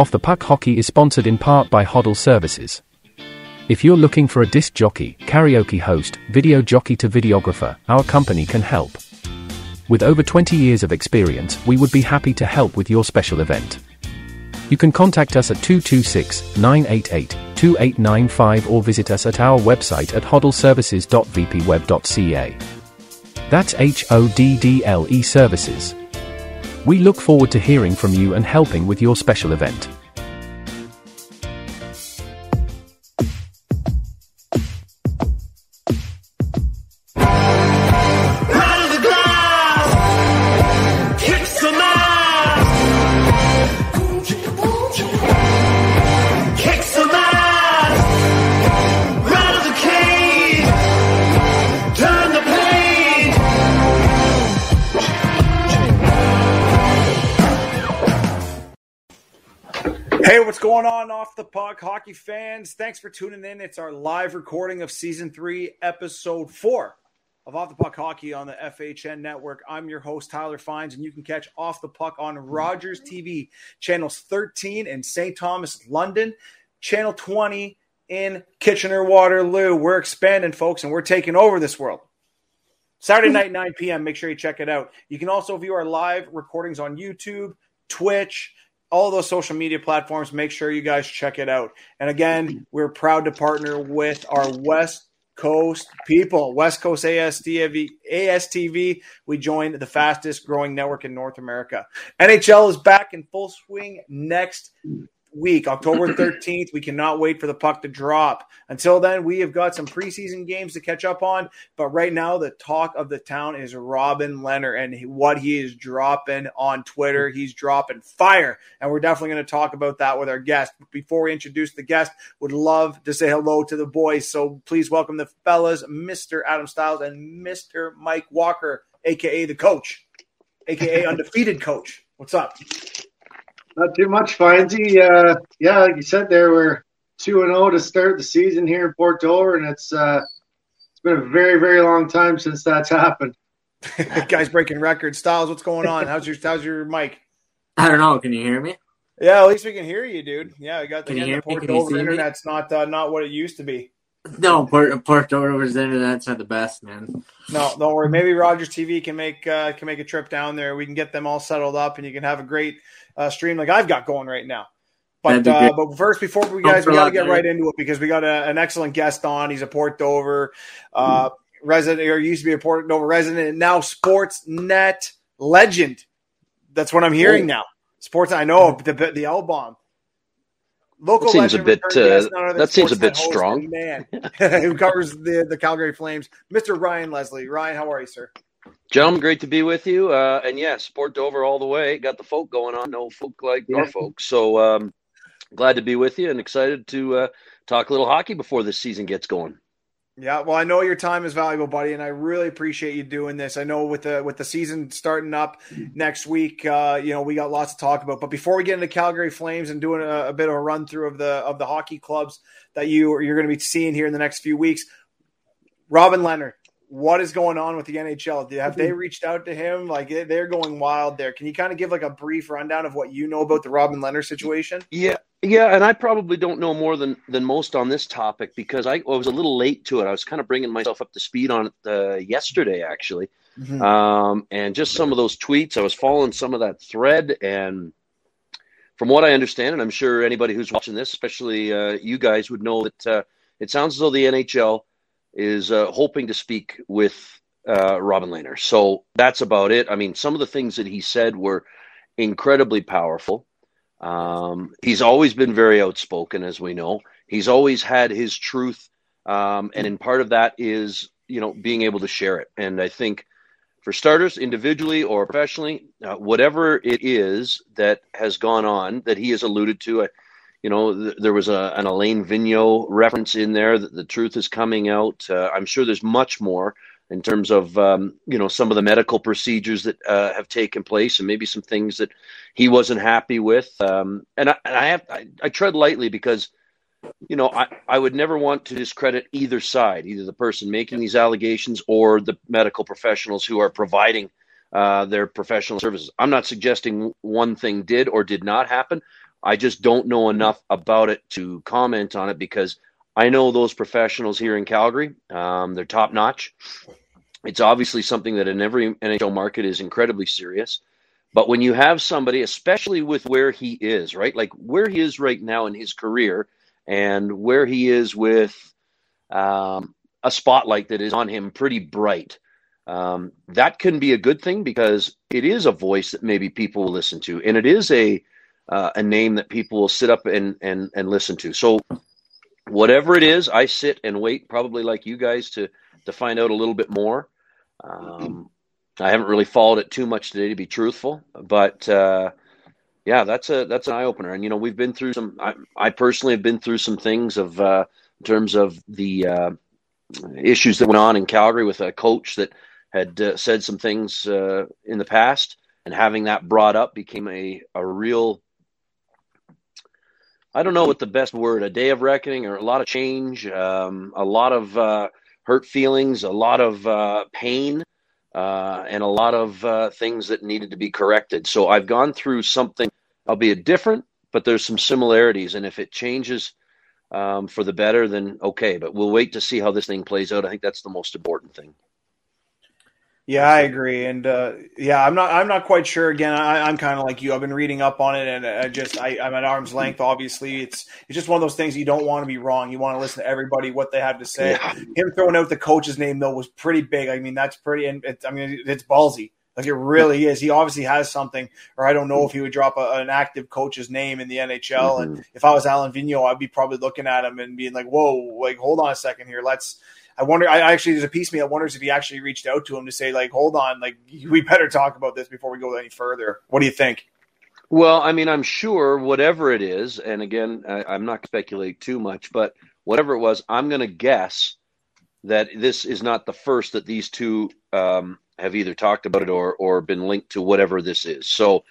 Off the Puck Hockey is sponsored in part by Hoddle Services. If you're looking for a disc jockey, karaoke host, video jockey to videographer, our company can help. With over 20 years of experience, we would be happy to help with your special event. You can contact us at 226 988 2895 or visit us at our website at hoddleservices.vpweb.ca. That's H O D D L E Services. We look forward to hearing from you and helping with your special event. Going on off the puck, hockey fans? Thanks for tuning in. It's our live recording of season three, episode four of Off the Puck Hockey on the FHN network. I'm your host, Tyler Fines, and you can catch Off the Puck on Rogers TV, channels 13 in St. Thomas, London, channel 20 in Kitchener Waterloo. We're expanding, folks, and we're taking over this world. Saturday night, 9 p.m. Make sure you check it out. You can also view our live recordings on YouTube, Twitch, all those social media platforms. Make sure you guys check it out. And again, we're proud to partner with our West Coast people, West Coast ASTV. ASTV. We joined the fastest growing network in North America. NHL is back in full swing next week, October 13th. We cannot wait for the puck to drop. Until then, we have got some preseason games to catch up on. But right now, the talk of the town is Robin Lehner and what he is dropping on Twitter. He's dropping fire. And we're definitely going to talk about that with our guest. But before we introduce the guest, would love to say hello to the boys. So please welcome the fellas, Mr. Adam Styles and Mr. Mike Walker, aka the coach, aka undefeated coach. What's up? Not too much, Findsy. Uh, yeah, like you said, there we're two and zero to start the season here in Port Dover, and it's uh, it's been a very, very long time since that's happened. Guys breaking records. Styles, what's going on? How's your how's your mic? I don't know. Can you hear me? Yeah, at least we can hear you, dude. Yeah, we got the, Can you hear the me? Port Can you Dover see me? internet's not uh, not what it used to be. No, Port Port Dover's internet's not the best, man. No, don't worry. Maybe Rogers TV can make uh, can make a trip down there. We can get them all settled up, and you can have a great uh, stream like I've got going right now. But uh, but first, before we guys, we got to get right into it because we got a, an excellent guest on. He's a Port Dover uh, resident, or used to be a Port Dover resident, and now Sportsnet legend. That's what I'm hearing now. Sports, I know the the L bomb. Local That seems a bit, uh, none other than that seems a bit strong. Man, who covers the the Calgary Flames, Mr. Ryan Leslie. Ryan, how are you, sir? Gentlemen, great to be with you. Uh, and yeah, Sport Dover all the way. Got the folk going on. No folk like Yeah. Norfolk. So um, glad to be with you and excited to uh, talk a little hockey before this season gets going. Yeah, well, I know your time is valuable, buddy, and I really appreciate you doing this. I know with the with the season starting up next week, uh, you know, we got lots to talk about. But before we get into Calgary Flames and doing a, a bit of a run through of the of the hockey clubs that you you're going to be seeing here in the next few weeks, Robin Lehner, what is going on with the NHL? Have they reached out to him? Like they- they're going wild there. Can you kind of give like a brief rundown of what you know about the Robin Lehner situation? Yeah, yeah, and I probably don't know more than than most on this topic because I, I was a little late to it. I was kind of bringing myself up to speed on it uh, yesterday, actually. um, and just some of those tweets. I was following some of that thread, and from what I understand, and I'm sure anybody who's watching this, especially uh, you guys, would know that uh, it sounds as though the NHL is uh, hoping to speak with uh, Robin Lehner. So that's about it. I mean, some of the things that he said were incredibly powerful. Um, he's always been very outspoken, as we know. He's always had his truth, um, and in part of that is you know being able to share it. And I think for starters, individually or professionally, uh, whatever it is that has gone on that he has alluded to, uh, you know, th- there was a, an Alain Vigneault reference in there that the truth is coming out. Uh, I'm sure there's much more in terms of, um, you know, some of the medical procedures that uh, have taken place and maybe some things that he wasn't happy with. Um, and I, and I have, I, I tread lightly because you know, I, I would never want to discredit either side, either the person making these allegations or the medical professionals who are providing uh, their professional services. I'm not suggesting one thing did or did not happen. I just don't know enough about it to comment on it because I know those professionals here in Calgary. Um, they're top notch. It's obviously something that in every NHL market is incredibly serious. But when you have somebody, especially with where he is, right? Like where he is right now in his career and where he is with um, a spotlight that is on him pretty bright. Um, that can be a good thing because it is a voice that maybe people will listen to, and it is a uh, a name that people will sit up and and and listen to. So whatever it is, I sit and wait, probably like you guys, to to find out a little bit more. Um, I haven't really followed it too much today, to be truthful, but uh, yeah, that's a that's an eye opener. And you know, we've been through some. I, I personally have been through some things of uh, in terms of the uh, issues that went on in Calgary with a coach that had uh, said some things uh, in the past, and having that brought up became a a real. I don't know what the best word, a day of reckoning, or a lot of change, um, a lot of uh, hurt feelings, a lot of uh, pain, uh, and a lot of uh, things that needed to be corrected. So I've gone through something, albeit different, but there's some similarities. And if it changes um, for the better, then okay. But we'll wait to see how this thing plays out. I think that's the most important thing. Yeah, I agree, and uh, yeah, I'm not. I'm not quite sure. Again, I, I'm kind of like you. I've been reading up on it, and I just I, I'm at arm's length. Obviously, it's it's just one of those things you don't want to be wrong. You want to listen to everybody what they have to say. Yeah. Him throwing out the coach's name though was pretty big. I mean, that's pretty. And it's, I mean, it's ballsy. Like it really is. He obviously has something, or I don't know if he would drop a, an active coach's name in the NHL. And if I was Alain Vigneault, I'd be probably looking at him and being like, "Whoa, like hold on a second here. Let's." I wonder. I actually there's a piece of me that wonders if he actually reached out to him to say like, "Hold on, like we better talk about this before we go any further." What do you think? Well, I mean, I'm sure whatever it is, and again, I, I'm not speculating too much, but whatever it was, I'm going to guess that this is not the first that these two um, have either talked about it or or been linked to whatever this is. So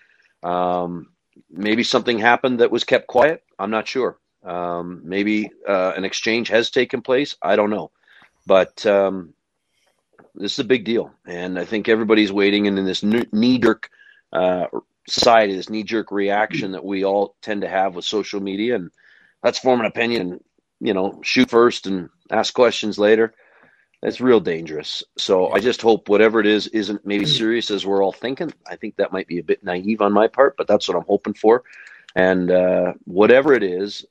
um, maybe something happened that was kept quiet. I'm not sure. Um, maybe uh, an exchange has taken place. I don't know, but um, this is a big deal, and I think everybody's waiting. And in this knee jerk uh, society, this knee jerk reaction that we all tend to have with social media, and let's form an opinion you know shoot first and ask questions later. It's real dangerous. So I just hope whatever it is isn't maybe serious as we're all thinking. I think that might be a bit naive on my part, but that's what I'm hoping for. And uh, whatever it is,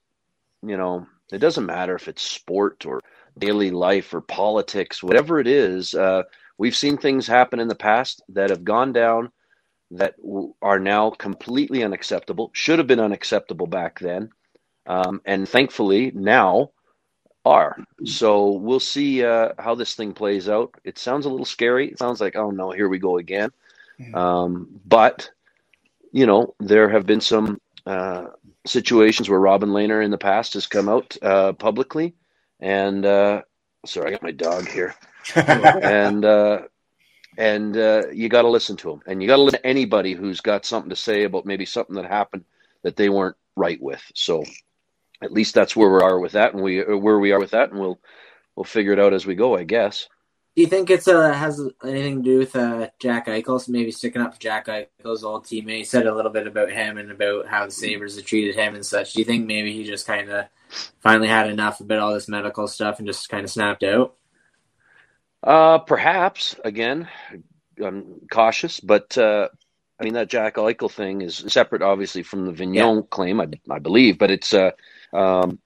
you know, it doesn't matter if it's sport or daily life or politics, whatever it is. Uh, we've seen things happen in the past that have gone down that w- are now completely unacceptable, should have been unacceptable back then. Um, and thankfully now are. So we'll see uh, how this thing plays out. It sounds a little scary. It sounds like, oh no, here we go again. Um, but, you know, there have been some uh, situations where Robin Lehner in the past has come out uh, publicly. And uh, sorry, I got my dog here. and uh, and uh, you got to listen to them, and you got to listen to anybody who's got something to say about maybe something that happened that they weren't right with. So at least that's where we are with that, and we where we are with that, and we'll we'll figure it out as we go, I guess. Do you think it's uh has anything to do with uh Jack Eichel? Maybe sticking up for Jack Eichel's old teammate. You said a little bit about him and about how the Sabres have treated him and such. Do you think maybe he just kind of finally had enough about all this medical stuff and just kind of snapped out? Uh, perhaps again, I'm cautious, but uh, I mean that Jack Eichel thing is separate, obviously, from the Vigneault claim, I, I believe, but it's uh, um,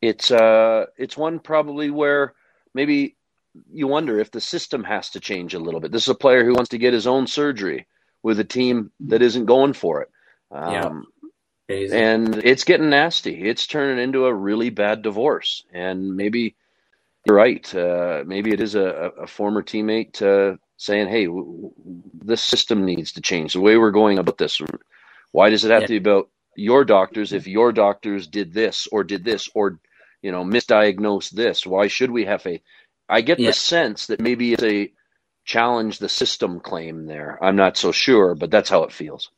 it's uh, it's one probably where maybe you wonder if the system has to change a little bit. This is a player who wants to get his own surgery with a team that isn't going for it. Um, Yeah. Crazy. and it's getting nasty. It's turning into a really bad divorce. And maybe you're right. Uh, maybe it is a, a former teammate uh, saying, "Hey, w- w- this system needs to change. The way we're going about this. Why does it have Yeah. to be about your doctors if your doctors did this or did this or you know misdiagnosed this? Why should we have a?" I get Yeah. the sense that maybe it's a challenge the system claim there. I'm not so sure, but that's how it feels.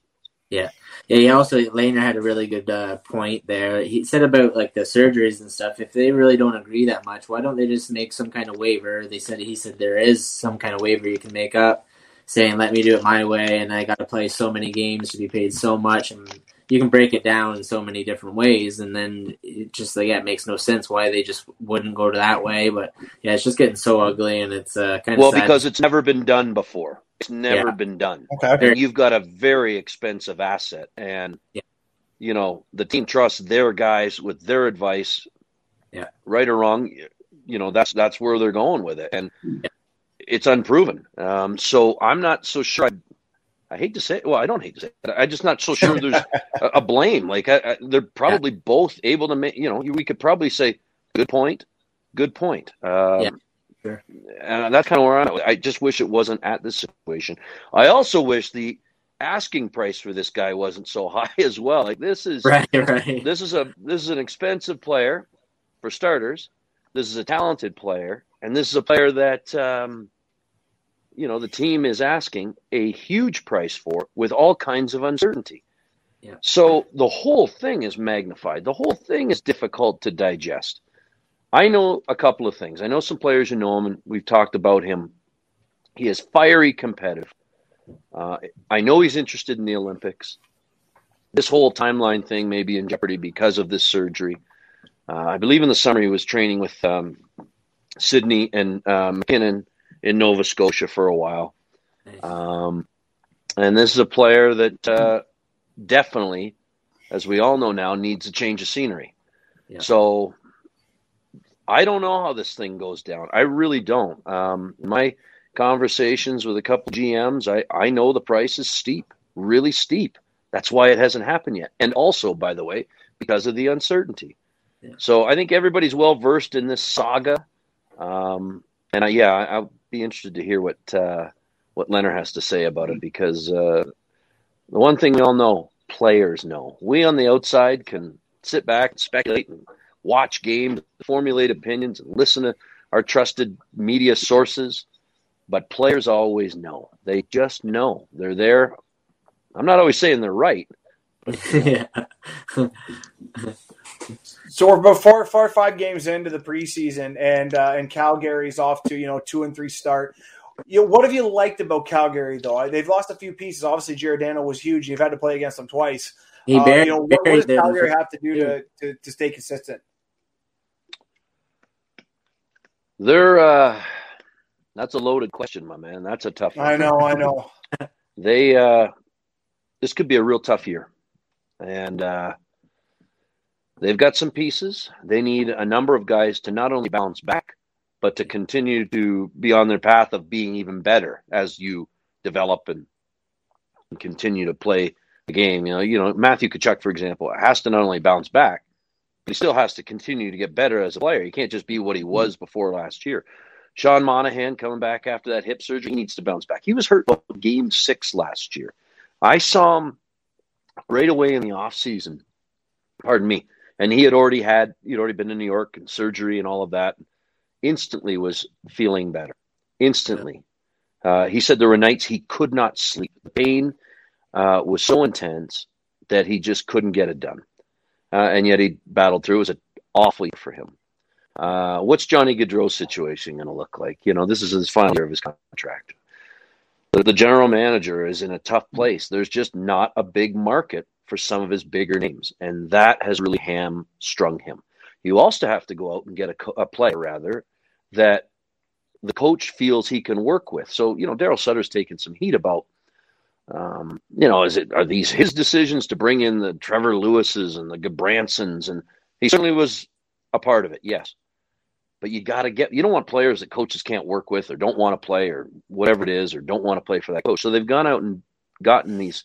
Yeah, yeah. he also Lehner had a really good uh, point there. He said about like the surgeries and stuff. If they really don't agree that much, why don't they just make some kind of waiver? They said he said there is some kind of waiver you can make up, saying let me do it my way, and I got to play so many games to be paid so much, and you can break it down in so many different ways, and then it just like yeah, it makes no sense why they just wouldn't go to that way. But yeah, it's just getting so ugly, and it's uh, kind of Well, sad. because it's never been done before. It's never Yeah. been done. Okay. And you've got a very expensive asset, and Yeah. you know the team trusts their guys with their advice. Yeah. right or wrong, you know that's that's where they're going with it, and it's unproven. Um, so I'm not so sure. I, I hate to say, it. well, I don't hate to say, it. I'm just not so sure there's a, a blame. Like I, I, they're probably both able to make. You know, we could probably say, good point, good point. Um, Yeah. Sure. and that's kind of where I'm at. I just wish it wasn't at this situation. I also wish the asking price for this guy wasn't so high as well. Like this is right, right. this is a this is an expensive player for starters. This is a talented player, and this is a player that um, you know the team is asking a huge price for with all kinds of uncertainty. Yeah. So the whole thing is magnified. The whole thing is difficult to digest. I know a couple of things. I know some players who know him, and we've talked about him. He is fiery competitive. Uh, I know he's interested in the Olympics. This whole timeline thing may be in jeopardy because of this surgery. Uh, I believe in the summer he was training with um, Sidney and uh, MacKinnon in Nova Scotia for a while. Nice. Um, and this is a player that uh, definitely, as we all know now, needs a change of scenery. Yeah. So I don't know how this thing goes down. I really don't. Um, my conversations with a couple GMs, I, I know the price is steep, really steep. That's why it hasn't happened yet. And also, by the way, because of the uncertainty. Yeah. So I think everybody's well versed in this saga. Um, and I, yeah, I'll be interested to hear what uh, what Lehner has to say about it because uh, the one thing we all know, players know. We on the outside can sit back and speculate and watch games, formulate opinions, and listen to our trusted media sources. But players always know. They just know. They're there. I'm not always saying they're right. yeah. So we're about four, four or five games into the preseason, and uh, and Calgary's off to you know two and three start. You know, what have you liked about Calgary though? They've lost a few pieces. Obviously, Giordano was huge. You've had to play against them twice. He Uh, buried, you know, what, what buried does them. Calgary have to do to, to, to stay consistent? They're uh, that's a loaded question, my man. That's a tough one. I know, I know. they uh, this could be a real tough year, and uh, they've got some pieces. They need a number of guys to not only bounce back, but to continue to be on their path of being even better as you develop and, and continue to play the game. You know, you know Matthew Tkachuk, for example, has to not only bounce back, he still has to continue to get better as a player. He can't just be what he was before last year. Sean Monahan coming back after that hip surgery, he needs to bounce back. He was hurt game six last year. I saw him right away in the off season. Pardon me. And he had already had he'd already been in New York and surgery and all of that. Instantly was feeling better. Instantly. Uh, he said there were nights he could not sleep. The pain uh, was so intense that he just couldn't get it done. Uh, and yet he battled through. It was an awful year for him. Uh, what's Johnny Gaudreau's situation going to look like? You know, this is his final year of his contract. The, the general manager is in a tough place. There's just not a big market for some of his bigger names, and that has really hamstrung him. You also have to go out and get a, co- a player, rather, that the coach feels he can work with. So, you know, Daryl Sutter's taken some heat about, um, you know, is it are these his decisions to bring in the Trevor Lewises and the Gudbransons? and he certainly was a part of it, yes. But you got to get, you don't want players that coaches can't work with or don't want to play or whatever it is or don't want to play for that coach. So they've gone out and gotten these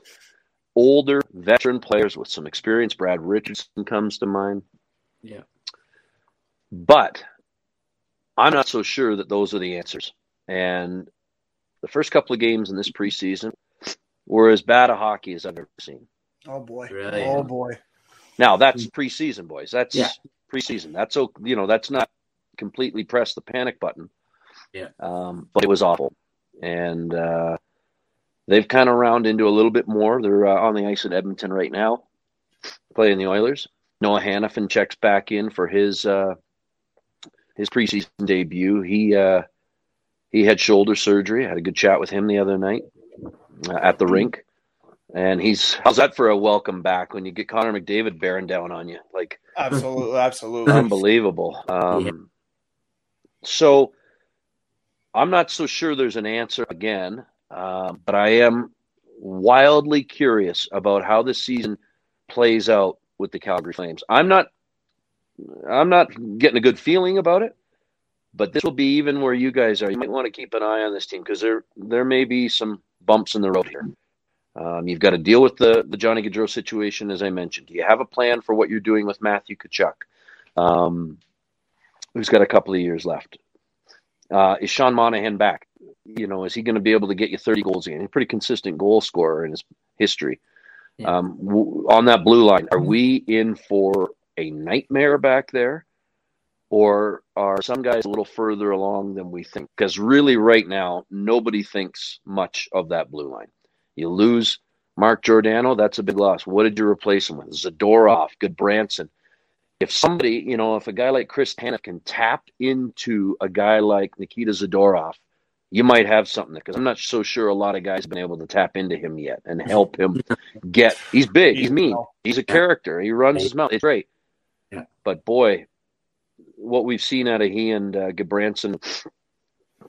older veteran players with some experience. Brad Richardson comes to mind. Yeah. But I'm not so sure that those are the answers. And the first couple of games in this preseason were as bad a hockey as I've ever seen. Oh boy. Really? Oh boy. Now that's preseason, boys. That's Yeah. preseason. That's o- you know that's not completely press the panic button. Yeah. Um, but it was awful, and uh, they've kind of round into a little bit more. They're uh, on the ice at Edmonton right now, playing the Oilers. Noah Hanifin checks back in for his uh, his preseason debut. He uh, he had shoulder surgery. I had a good chat with him the other night at the rink. And he's how's that for a welcome back when you get Connor McDavid bearing down on you? Like Absolutely, absolutely. unbelievable. Um, Yeah. So I'm not so sure there's an answer again, uh, but I am wildly curious about how this season plays out with the Calgary Flames. I'm not, I'm not getting a good feeling about it, but this will be even where you guys are. You might want to keep an eye on this team because there there may be some bumps in the road here. Um, you've got to deal with the the Johnny Gaudreau situation, as I mentioned. Do you have a plan for what you're doing with Matthew Tkachuk? Um, who's got a couple of years left. Uh, is Sean Monahan back? You know, is he going to be able to get you 30 goals again? He's a pretty consistent goal scorer in his history. Yeah. Um, w- on that blue line, are we in for a nightmare back there? Or are some guys a little further along than we think? Because really, right now, nobody thinks much of that blue line. You lose Mark Giordano, that's a big loss. What did you replace him with? Zadorov, Gudbranson if somebody, you know, if a guy like Chris Tanev can tap into a guy like Nikita Zadorov, you might have something there because I'm not so sure a lot of guys have been able to tap into him yet and help him get. He's big, he's mean, he's a character, he runs his mouth. It's great, Yeah. but boy, what we've seen out of he and uh, Gudbranson,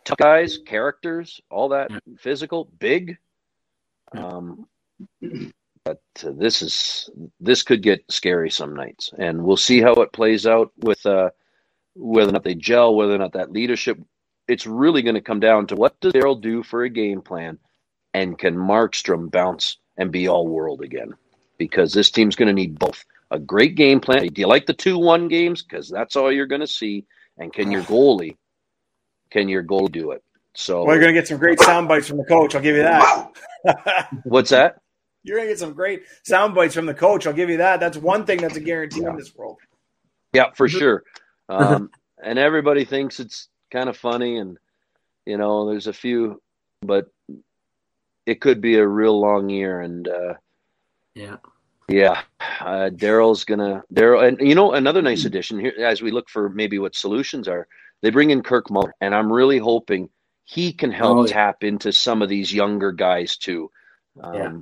tough guys, characters, all that, physical, big. Um, but uh, this is this could get scary some nights, and we'll see how it plays out with uh, whether or not they gel, whether or not that leadership. It's really going to come down to what does Daryl do for a game plan, and can Markstrom bounce and be all world again? Because this team's going to need both a great game plan. Do you like the two-one games? Because that's all you're going to see. And can your goalie, can your goalie do it? So Well, you're going to get some great sound bites from the coach. I'll give you that. what's that? you're going to get some great sound bites from the coach. I'll give you that. That's one thing that's a guarantee in this world. Yeah, for sure. Um, and everybody thinks it's kind of funny, and you know, there's a few, but it could be a real long year. And uh, Yeah. Yeah, uh, Daryl's gonna Daryl, and you know, another nice addition here as we look for maybe what solutions are. They bring in Kirk Muller, and I'm really hoping he can help Oh, yeah. tap into some of these younger guys too. Um, Yeah.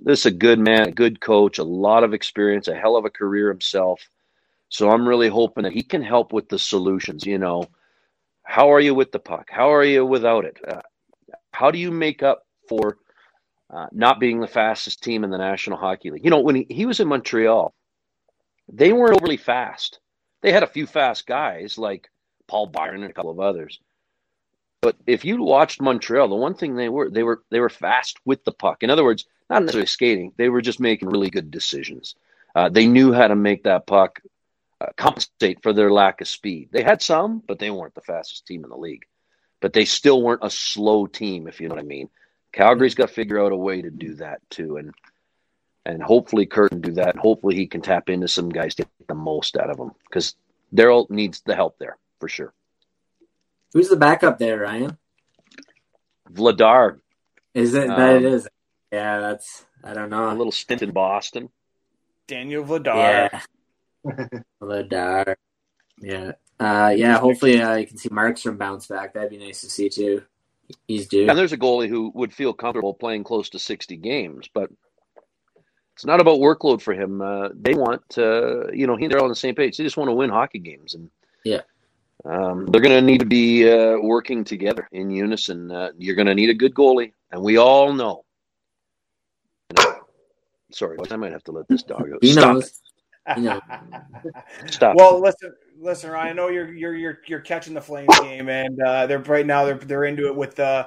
This is a good man, a good coach, a lot of experience, a hell of a career himself. So I'm really hoping that he can help with the solutions. You know, how are you with the puck? How are you without it? Uh, how do you make up for uh, not being the fastest team in the National Hockey League? You know, when he, he was in Montreal, they weren't overly fast. They had a few fast guys like Paul Byron and a couple of others. But if you watched Montreal, the one thing they were they were they were fast with the puck. In other words, not necessarily skating. They were just making really good decisions. Uh, they knew how to make that puck uh, compensate for their lack of speed. They had some, but they weren't the fastest team in the league. But they still weren't a slow team, if you know what I mean. Calgary's got to figure out a way to do that too, and and hopefully Kirk can do that. Hopefully he can tap into some guys to get the most out of them because Daryl needs the help there for sure. Who's the backup there, Ryan? Vladar, Is it that Um, it is? Yeah, that's I don't know. a little stint in Boston. Daniel Vladar. Yeah. Vladar. Yeah. Uh, yeah, hopefully uh, you can see Markstrom bounce back. That'd be nice to see too. He's due. And there's a goalie who would feel comfortable playing close to 60 games, but it's not about workload for him. Uh, they want, uh, you know, he and Daryl on the same page. They just want to win hockey games, and Yeah. um, they're going to need to be uh, working together in unison. Uh, you're going to need a good goalie, and we all know. You know sorry, I might have to let this dog go. He Stop knows. You know. Well, listen, listen, Ryan. I know you're you're you're you're catching the Flames game, and uh, they're right now they're they're into it with uh,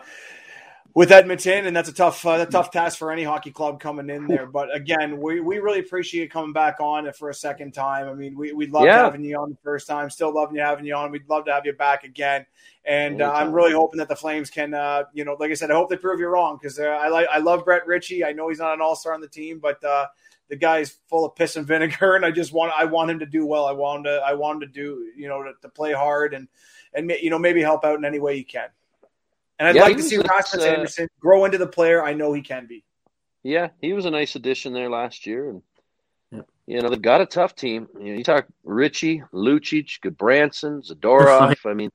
with Edmonton, and that's a tough uh, that's a tough task for any hockey club coming in there. But again, we, we really appreciate coming back on for a second time. I mean, we we loved Yeah. having you on the first time, still loving you having you on. We'd love to have you back again. And uh, I'm really hoping that the Flames can, uh, you know, like I said, I hope they prove you wrong because uh, I like I love Brett Ritchie. I know he's not an all star on the team, but uh, the guy's full of piss and vinegar, and I just want I want him to do well. I want him to I want him to do you know to, to play hard and and you know maybe help out in any way he can. And I'd Yeah, like to see nice, Rasmus uh, Andersson grow into the player I know he can be. Yeah, he was a nice addition there last year, and Yeah. you know they've got a tough team. You, know, you talk Ritchie, Lucic, Gudbranson, Zadorov. I mean,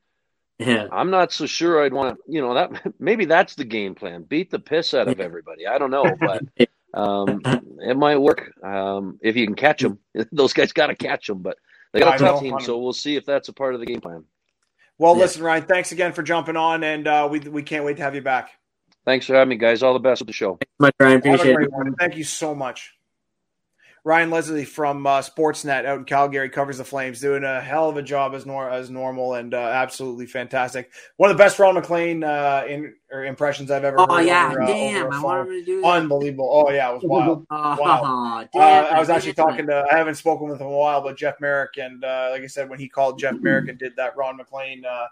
Yeah. I'm not so sure I'd want to. You know that maybe that's the game plan: beat the piss out of everybody. I don't know, but Um, it might work um, if you can catch them. Those guys got to catch them, but they got I a tough know, team, so we'll see if that's a part of the game plan. Well, Yeah. listen, Ryan, thanks again for jumping on, and uh, we we can't wait to have you back. Thanks for having me, guys. All the best with the show. Much, Ryan. Appreciate it. Thank you so much. Ryan Leslie from uh, Sportsnet out in Calgary covers the Flames, doing a hell of a job as nor- as normal and uh, absolutely fantastic. One of the best Ron MacLean uh, in, or impressions I've ever Oh heard. yeah, over, uh, damn! over a I phone. wanted to do that. Unbelievable! Oh yeah, it was wild. Oh, Wow. damn, Uh, I was actually damn. talking to. I haven't spoken with him in a while, but Jeff Merrick, and uh, like I said, when he called Jeff Merrick and did that Ron MacLean, uh,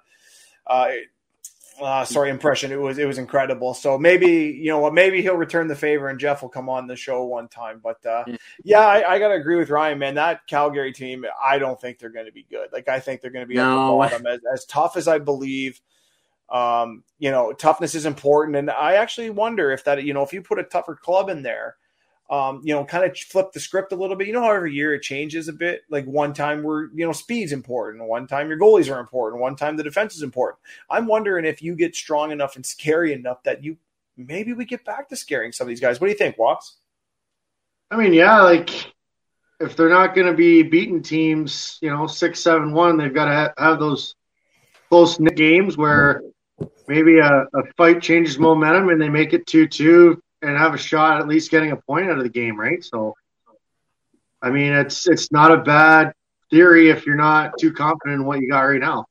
uh, sorry, impression, it was it was incredible. So maybe you know what, maybe he'll return the favor, and Jeff will come on the show one time. But uh, Yeah. I, I got to agree with Ryan, man. That Calgary team, I don't think they're going to be good. Like I think they're going to be No. at the bottom, as, as tough as I believe. Um, you know, toughness is important, and I actually wonder if that, you know, if you put a tougher club in there, um, you know, kind of flip the script a little bit. You know how every year it changes a bit. Like one time we're, you know, speed's important. One time your goalies are important. One time the defense is important. I'm wondering if you get strong enough and scary enough that you maybe we get back to scaring some of these guys. What do you think, Watts? I mean, yeah, like if they're not going to be beating teams, you know, six, seven, one, they've got to ha- have those close games where maybe a, a fight changes momentum and they make it two two and have a shot at least getting a point out of the game, right? So, I mean, it's it's not a bad theory if you're not too confident in what you got right now.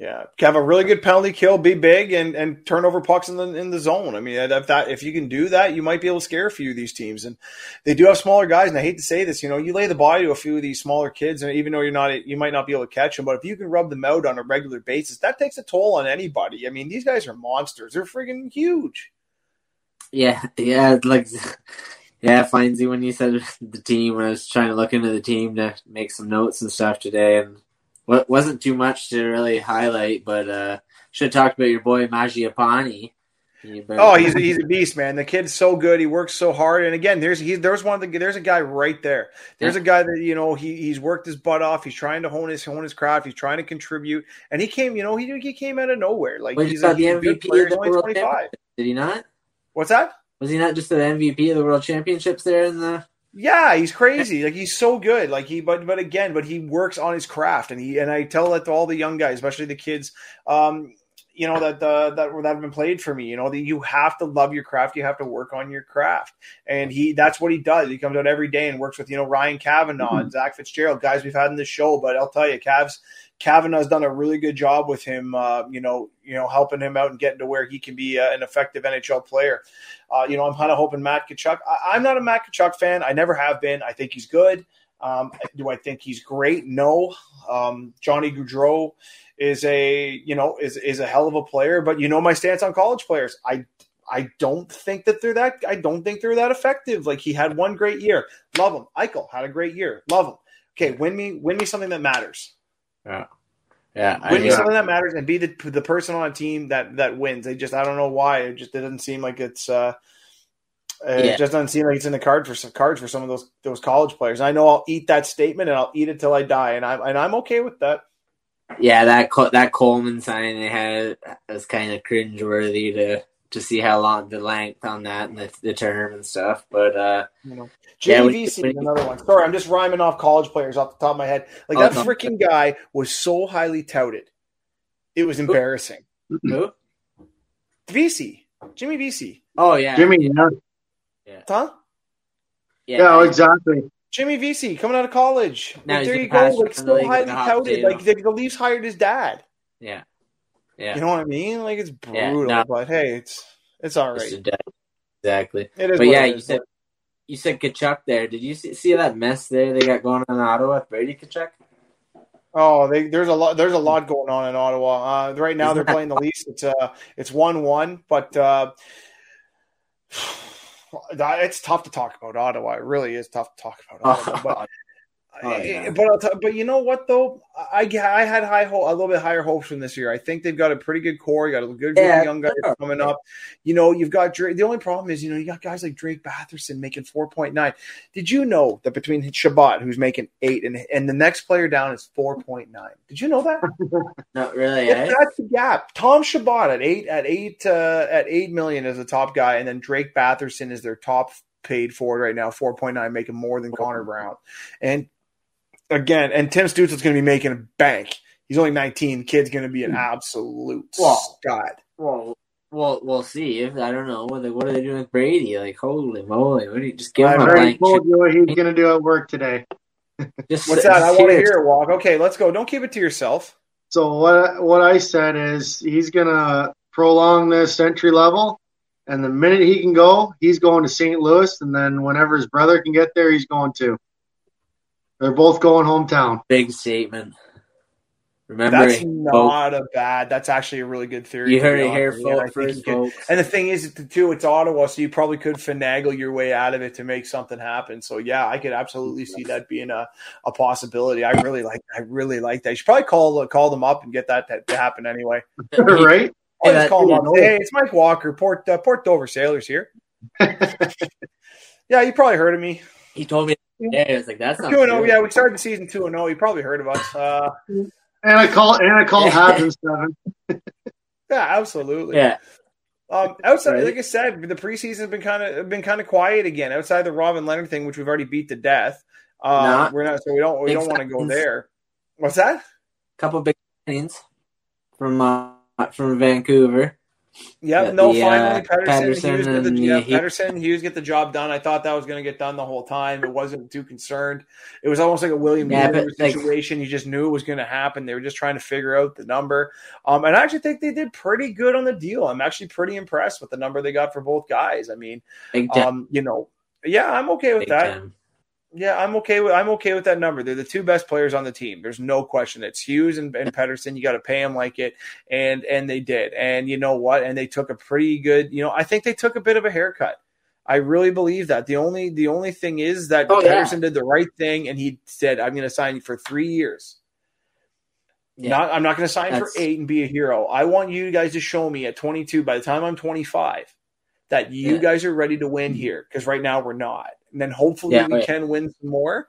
Yeah, have a really good penalty kill, be big, and and turn over pucks in the in the zone. I mean, if that if you can do that, you might be able to scare a few of these teams. And they do have smaller guys. And I hate to say this, you know, you lay the body to a few of these smaller kids, and even though you're not, you might not be able to catch them, but if you can rub them out on a regular basis, that takes a toll on anybody. I mean, these guys are monsters. They're friggin' huge. Yeah, yeah, like yeah, Findsy when you said the team when I was trying to look into the team to make some notes and stuff today and what wasn't too much to really highlight, but uh should have talked about your boy Mangiapane. Oh, he's he's a beast, man. The kid's so good. He works so hard. And again, there's he there's one of the there's a guy right there. There's a guy that you know he he's worked his butt off. He's trying to hone his hone his craft. He's trying to contribute. And he came, you know, he he came out of nowhere. Like Well, he he's a, the he's a MVP player. of the only World twenty five. Did he not? What's that? Was he not just the MVP of the World Championships there in the Yeah, he's crazy. Like he's so good. Like he, but but again, but he works on his craft, and he and I tell that to all the young guys, especially the kids. Um, you know that uh, that that have been played for me. You know that you have to love your craft. You have to work on your craft, and he that's what he does. He comes out every day and works with you know Ryan Kavanaugh and Zach Fitzgerald, guys we've had in the show. But I'll tell you, Cavs Kavanaugh's done a really good job with him. Uh, you know, you know, helping him out and getting to where he can be uh, an effective NHL player. Uh, you know, I'm kind of hoping Matt Tkachuk. I, I'm not a Matt Tkachuk fan. I never have been. I think he's good. Um, do I think he's great? No. Um, Johnny Gaudreau is a you know is is a hell of a player, but you know my stance on college players. I I don't think that they're that. I don't think they're that effective. Like he had one great year. Love him. Eichel had a great year. Love him. Okay, win me win me something that matters. Yeah. Yeah. I Win mean, something that matters and be the the person on a team that that wins. They just I don't know why it just it doesn't seem like it's. uh it Yeah. just doesn't seem like it's in the card for some cards for some of those those college players. And I know I'll eat that statement and I'll eat it till I die, and I'm and I'm okay with that. yeah, that that Coleman sign they had was kind of cringeworthy to to see how long the length on that and the, the term and stuff. But uh, You know, Yeah, Jimmy when- Vesey another one. Sorry, I'm just rhyming off college players off the top of my head. Like Oh, that no. freaking guy was so highly touted, it was embarrassing. who? Vesey, Jimmy Vesey, Oh yeah, Jimmy, yeah, huh? yeah, yeah, exactly. Jimmy Vesey coming out of college. Now Like, there you go. Like from the so highly touted. Like the, the Leafs hired his dad. yeah, yeah. You know what I mean? Like it's Yeah, brutal, no. but hey, it's it's all right. Exactly. It is But yeah, you said you said Tkachuk there. Did you see, see that mess there they got going on in Ottawa with Brady Tkachuk? Oh, they, there's a lot. There's a lot going on in Ottawa. Uh, right now, they're playing the Leafs. It's uh, it's one one, but uh, it's tough to talk about Ottawa. It really is tough to talk about Ottawa. But, Oh, yeah. but t- but you know what though, I I had high hope, a little bit higher hopes from this year. I think they've got a pretty good core. You got a good group Yeah, of young guys sure. coming up. You know, you've got Drake. The only problem is, you know, you got guys like Drake Batherson making four point nine. Did you know that between Chabot, who's making eight, and and the next player down is four point nine? Did you know that? Not really. Eh? that's the gap. Tom Chabot at eight at eight uh, at eight million is the top guy, and then Drake Batherson is their top paid for right now, four point nine, making more than Connor Brown. And again, and Tim Stützle's going to be making a bank. He's only 19. The kid's going to be an hmm. absolute Wow. stud. Well, well, we'll see. If I don't know what they, what are they doing with Brady? Like, holy moly! What do you just give I him I a already blank? told you what he's going to do at work today. Just What's that? I want to hear it, Walk. Okay, let's go. Don't keep it to yourself. So what what I said is he's going to prolong this entry level, and the minute he can go, he's going to St. Louis, and then whenever his brother can get there, he's going to. They're both going hometown. Big statement. Remember, That's folks, not a bad. That's actually a really good theory. you heard it here, honest with you, and folks. First, folks. And the thing is, too, it's Ottawa, so you probably could finagle your way out of it to make something happen. So yeah, I could absolutely see that being a, a possibility. I really like. I really like that. You should probably call call them up and get that to, to happen anyway. right? Or just call them up. hey, it's Mike Walker, Port uh, Port Dover Sailors here. yeah, you probably heard of me. He told me. Yeah, it's like, "That's not Two and zero. Yeah, we started the season two and zero. You probably heard of us. Uh, And I call and I call Yeah. Habs in seven. yeah, absolutely. yeah." Um, outside, Right. like I said, the preseason's been kind of been kind of quiet again. Outside the Robin Lehner thing, which we've already beat to death. Uh, Not we're not, so we don't we big don't want to go there. What's that? A couple big signings from uh, from Vancouver. Yeah, Yeah, no. the, finally, uh, Pettersson, Pettersson Hughes, get the, yeah, he- Pettersson, Hughes get the job done. I thought that was going to get done the whole time. It wasn't too concerned. It was almost like a William Yeah, but, like- situation. you just knew it was going to happen. They were just trying to figure out the number. Um, and I actually think they did pretty good on the deal. I'm actually pretty impressed with the number they got for both guys. I mean, um, you know, yeah, I'm okay with that. time. Yeah, I'm okay with I'm okay with that number. They're the two best players on the team. There's no question. It's Hughes and, and Pettersson. You got to pay them like it, and and they did. And you know what? And they took a pretty good. You know, I think they took a bit of a haircut. I really believe that. The only the only thing is that Oh, yeah. Pettersson did the right thing, and he said, "I'm going to sign you for three years. Yeah. Not I'm not going to sign That's- for eight and be a hero. I want you guys to show me at 22. By the time I'm 25, that you Yeah. guys are ready to win mm-hmm. here. Because right now we're not. And then hopefully Yeah, we yeah. can win some more.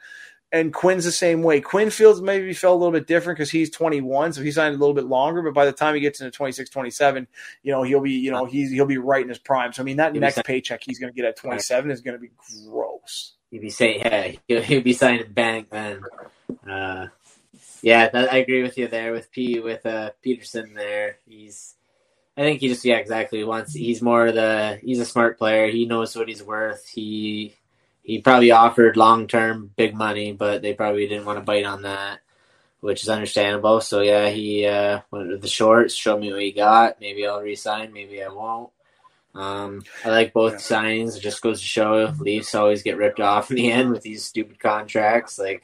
And Quinn's the same way. Quinn feels maybe felt a little bit different because he's 21, so he signed a little bit longer. But by the time he gets into 26, 27, you know he'll be, you know, he's he'll be right in his prime. So I mean, that He'll next paycheck he's going to get at 27 is going to be gross. He'd be saying, yeah, he'll, he'll be signing bank then. Uh, yeah, that, I agree with you there with P with uh, Pettersson. There, he's. I think he just yeah exactly wants. He's more the. He's a smart player. He knows what he's worth. He he probably offered long term big money, but they probably didn't want to bite on that, which is understandable. So yeah, he uh, went with the shorts. Show me what he got. Maybe I'll resign. Maybe I won't. Um, I like both Yeah. signings. It just goes to show Leafs always get ripped off in the end with these stupid contracts. Like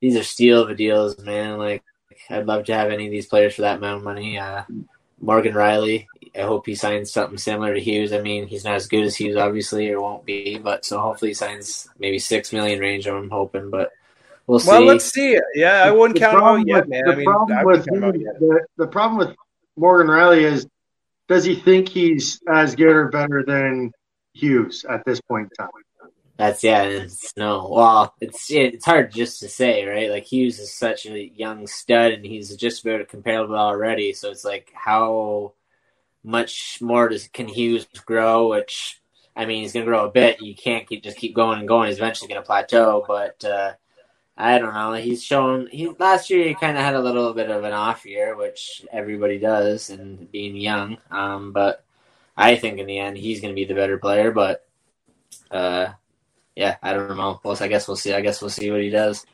these are steal of a deals, man. Like I'd love to have any of these players for that amount of money. Uh, Morgan Rielly, I hope he signs something similar to Hughes. I mean, he's not as good as Hughes, obviously, or won't be, but so hopefully he signs maybe six million range. I'm hoping, but we'll see. Well, let's see. Yeah, I wouldn't The count out yet, with- man. The I mean, problem with him out yet. the, the problem with Morgan Rielly is does he think he's as good or better than Hughes at this point in time? That's yeah, it's no. Well, it's it's hard just to say, right? Like Hughes is such a young stud, and he's just about comparable already. So it's like how much more does can Hughes grow? Which I mean, he's gonna grow a bit. You can't keep, just keep going and going. He's eventually gonna plateau, but uh, I don't know. He's shown he last year he kind of had a little bit of an off year, which everybody does, and being young. Um, but I think in the end he's gonna be the better player, but. Uh, yeah, I don't know. Well, I guess we'll see. I guess we'll see what he does.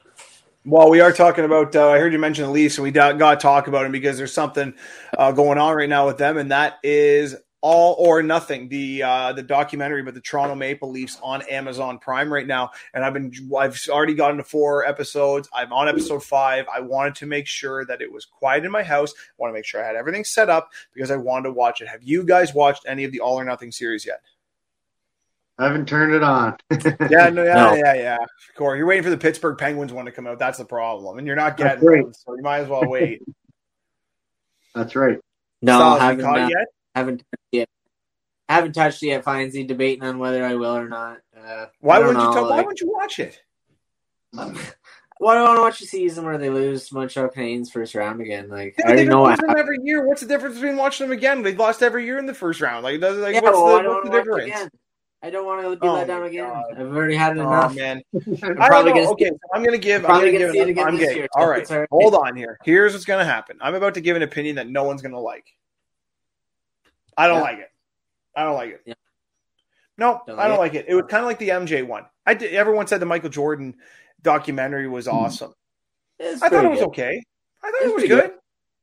Well, we are talking about. Uh, I heard you mention the Leafs, and we got to talk about them because there's something uh, going on right now with them, and that is all or nothing. The uh, the documentary about the Toronto Maple Leafs on Amazon Prime right now, and I've been I've already gotten to four episodes. I'm on episode five. I wanted to make sure that it was quiet in my house. I want to make sure I had everything set up because I wanted to watch it. Have you guys watched any of the All or Nothing series yet? I haven't turned it on. Yeah, no, yeah, No. yeah, yeah. Corey, you're waiting for the Pittsburgh Penguins one to come out. That's the problem, and you're not getting right. one, so you might as well wait. That's right. No, Styles, you haven't caught uh, yet? haven't touched it yet. Haven't touched it yet. Findsy debating on whether I will or not. Uh, Why I don't wouldn't you? know, Tell, why wouldn't you watch it? Why do I want to watch the season where they lose Montreal Canadiens first round again? Like Yeah, I they already know lose them every year. What's the difference between watching them again? They've lost every year in the first round. Like, like Yeah, what's well, the, what's the wanna difference? Again. I don't want to be Oh let down again. God. I've already had Oh enough. man, I'm I don't probably know. gonna Okay, so I'm gonna give. I'm gonna gonna give. it again I'm this gay. year, All so right, all right. hold on here. Here's what's gonna happen. I'm about to give an opinion that no one's gonna like. I don't Yeah. like it. I don't like it. Yeah. No, Don't I don't like like it. It was kind of like the MJ one. I did, everyone said the Michael Jordan documentary was hmm. awesome. It's I thought it was good. okay. I thought It's it was good. good.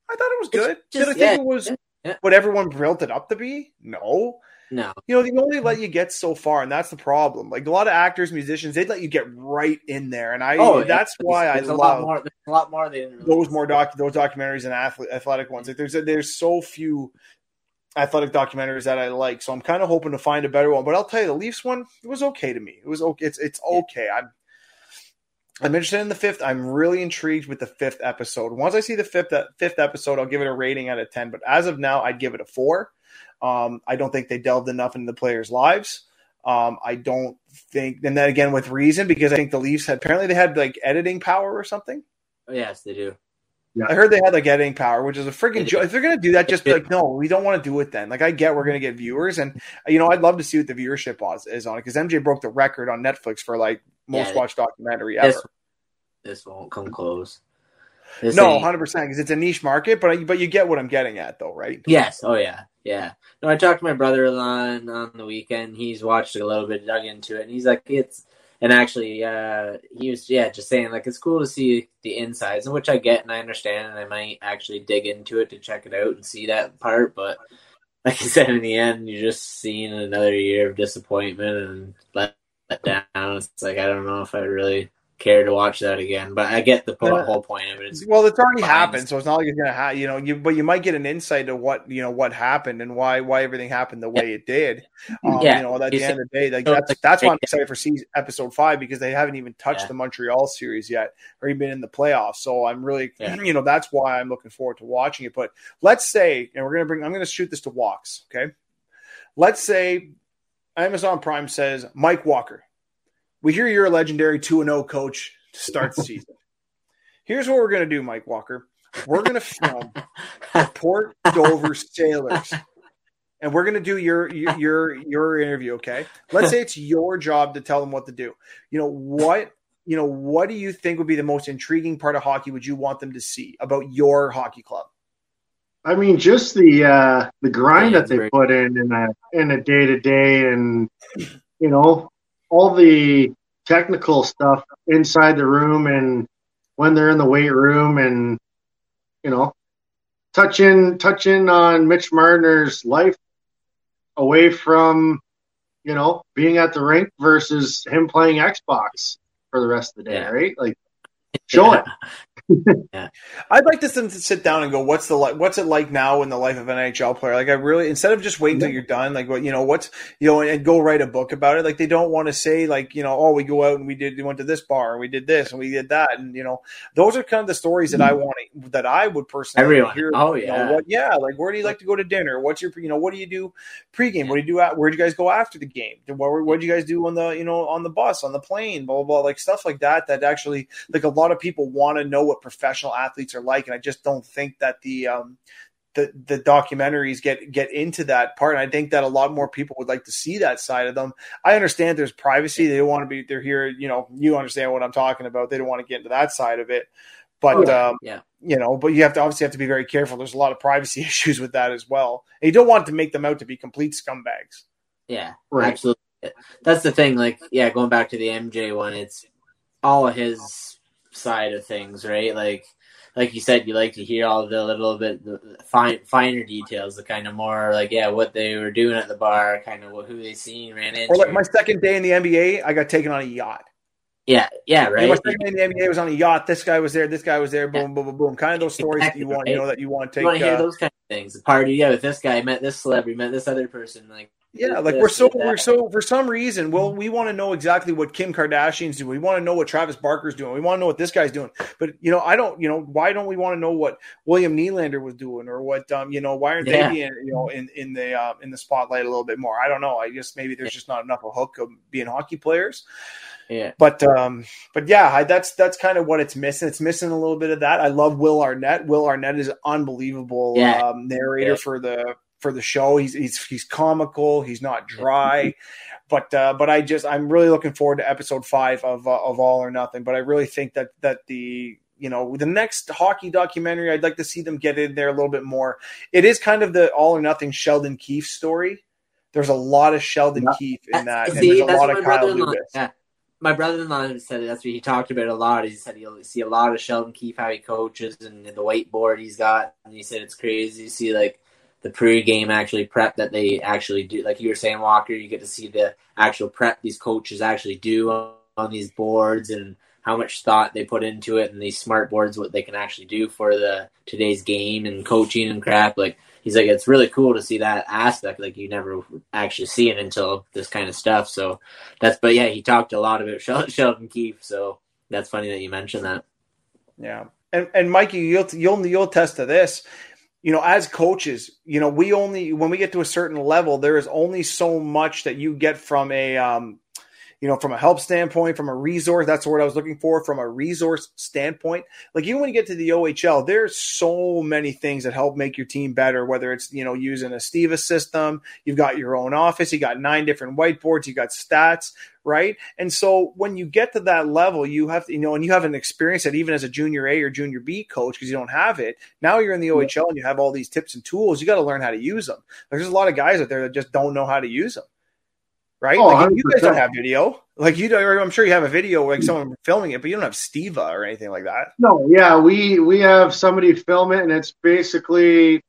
I thought it was It's good. Did I think yeah, it was yeah, yeah. what everyone built it up to be? No. No, You know, they only let you get so far, and that's the problem. Like a lot of actors, musicians, they'd let you get right in there, and I oh, yeah. that's why I there's a lot love more. There's a lot more they those more doc those documentaries and athlete, athletic ones. Like there's there's so few athletic documentaries that I like, so I'm kind of hoping to find a better one. But I'll tell you, the Leafs one it was okay to me. It was okay. It's it's okay. I'm I'm interested in the fifth. I'm really intrigued with the fifth episode. Once I see the fifth uh, fifth episode, I'll give it a rating out of ten. But as of now, I'd give it a four. Um, I don't think they delved enough into the players' lives. Um, I don't think, and then again with reason because I think the Leafs had apparently they had like editing power or something. Yes, they do. I heard they had like editing power, which is a freaking joke. If they're gonna do that, just be like, no, we don't want to do it. Then, like, I get we're gonna get viewers, and you know, I'd love to see what the viewership was, is on it because MJ broke the record on Netflix for like most Yeah, watched documentary ever. This, this won't come close. This no, hundred percent, because it's a niche market, but I, but you get what I'm getting at, though, right? Yes. Oh yeah. Yeah. No, I talked to my brother-in-law on, on the weekend. He's watched it a little bit, dug into it, and he's like, it's. And actually, uh, he was yeah, just saying like it's cool to see the insides, and which I get and I understand, and I might actually dig into it to check it out and see that part. But like I said, in the end, you're just seeing another year of disappointment and let, let down. It's like I don't know if I really care to watch that again, but I get the Yeah. whole point of it. It's Well, it's already Fine. happened, so it's not like it's gonna happen. You know, you but you might get an insight to what you know what happened and why why everything happened the way it did. Um, Yeah. you know, at You the end of the day, like So, that's that's why I'm excited for season episode five because they haven't even touched Yeah. the Montreal series yet or even been in the playoffs. So I'm really, Yeah. you know, that's why I'm looking forward to watching it. But let's say, and we're gonna bring, I'm gonna shoot this to walks. Okay, let's say Amazon Prime says Mike Walker. We hear you're a legendary two and zero coach to start the season. Here's what we're gonna do, Mike Walker. We're gonna film Port Dover Sailors. And we're gonna do your your your your interview, okay? Let's say it's your job to tell them what to do. You know what? You know what do you think would be the most intriguing part of hockey? Would you want them to see about your hockey club? I mean, just the uh, the grind Yeah, that they it's very- put in in a in a day to day, and you know all the technical stuff inside the room, and when they're in the weight room, and you know touching touching on Mitch Marner's life away from you know being at the rink versus him playing Xbox for the rest of the day, Yeah. right? Like show it. I'd like to sit down and go, what's the li- what's it like now in the life of an NHL player? Like I really instead of just waiting until you're done, like what you know, what's you know, and, and go write a book about it. Like they don't want to say like you know, oh, we go out and we did we went to this bar and we did this and we did that, and you know, those are kind of the stories that I mm-hmm. want to, that I would personally Everyone. hear. Oh, you know, yeah. what, yeah, like where do you like to go to dinner? What's your you know, what do you do pregame? What do you do? At, where do you guys go after the game? What what do you guys do on the you know on the bus on the plane? Blah blah blah, like stuff like that. That actually like a lot of people want to know what professional athletes are like, and I just don't think that the um, the the documentaries get get into that part. And I think that a lot more people would like to see that side of them. I understand there's privacy; they don't want to be. They're here, you know. You understand what I'm talking about. They don't want to get into that side of it, but um, Yeah. you know, but you have to obviously have to be very careful. There's a lot of privacy issues with that as well. And you don't want to make them out to be complete scumbags. Yeah, Right. absolutely. That's the thing. Like, yeah, going back to the MJ one, it's all of his side of things, right? Like, like you said, you like to hear all the little bit the fine, finer details, the kind of more like, yeah, what they were doing at the bar, kind of what, who they seen, ran into. Or like my second day in the NBA, I got taken on a yacht. yeah, yeah, right. My second day in the NBA was on a yacht. This guy was there. This guy was there. Boom, boom, boom, boom. Kind of those stories that you want, you know, that you want to you want take. to hear uh, those kind of things. The party, yeah, with this guy, met this celebrity, met this other person, like. Yeah, like we're so we're so for some reason, well, we want to know exactly what Kim Kardashian's doing. We want to know what Travis Barker's doing. We want to know what this guy's doing. But you know, I don't. You know, why don't we want to know what William Nylander was doing, or what um, you know, why aren't Yeah. they being you know in in the uh, in the spotlight a little bit more? I don't know. I guess maybe there's just not enough of a hook of being hockey players. Yeah, But um, but yeah, I, that's that's kind of what it's missing. It's missing a little bit of that. I love Will Arnett. Will Arnett is an unbelievable Yeah. um, narrator Yeah. for the for the show. He's he's he's comical. He's not dry. But uh, but I just I'm really looking forward to episode five of uh, of All or Nothing. But I really think that that the you know the next hockey documentary I'd like to see them get in there a little bit more. It is kind of the All or Nothing Sheldon Keefe story. There's a lot of Sheldon Yeah. Keefe in that, and See, there's a lot of my Kyle brother-in-law. Yeah, my brother-in-law said it. That's what he talked about a lot. He said he'll see a lot of Sheldon Keefe how he coaches and the whiteboard he's got, and he said it's crazy to see like the pre-game actually prep that they actually do. Like you were saying, Walker, you get to see the actual prep these coaches actually do on, on these boards and how much thought they put into it and these smart boards what they can actually do for the today's game and coaching and crap. Like he's like it's really cool to see that aspect. Like you never actually see it until this kind of stuff. So that's but yeah he talked a lot about Shel- sheldon keefe. So that's funny that you mentioned that. Yeah, and and Mikey, you'll you'll you'll attest to this. You know, as coaches, you know, we only when we get to a certain level, there is only so much that you get from a um, you know, from a help standpoint, from a resource. That's what I was looking for. From a resource standpoint, like even when you get to the OHL, there's so many things that help make your team better. Whether it's you know using a Steva system, you've got your own office, you got nine different whiteboards, you got stats, right? And so when you get to that level, you have to, you know, and you haven't experienced it even as a junior A or junior B coach because you don't have it. Now you're in the OHL and you have all these tips and tools. You got to learn how to use them. There's a lot of guys out there that just don't know how to use them. Right? Oh, like you guys don't have video. Like you don't, I'm sure you have a video like someone filming it, but you don't have Steva or anything like that. No, yeah, we we have somebody film it, and it's basically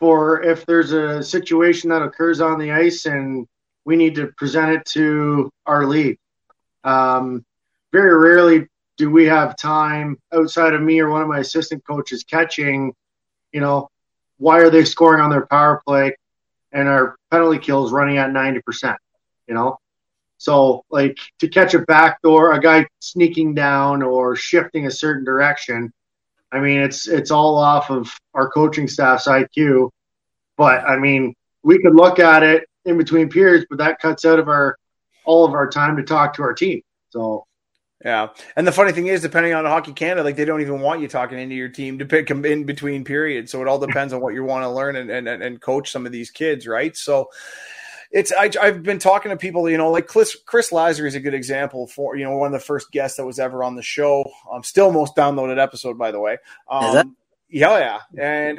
for if there's a situation that occurs on the ice, and we need to present it to our league. Um, very rarely do we have time outside of me or one of my assistant coaches catching. You know, why are they scoring on their power play, and our penalty kills running at ninety percent? You know, so, like to catch a backdoor, a guy sneaking down or shifting a certain direction. I mean, it's it's all off of our coaching staff's IQ. But I mean, we could look at it in between periods, but that cuts out of our all of our time to talk to our team. So Yeah, and the funny thing is, depending on Hockey Canada, like they don't even want you talking into your team to pick them in between periods. So it all depends on what you want to learn and, and and coach some of these kids, right? So it's I, I've been talking to people, you know, like Chris Chris Lazar is a good example for you know one of the first guests that was ever on the show. Um, still most downloaded episode, by the way. Um, Is that- yeah, yeah. And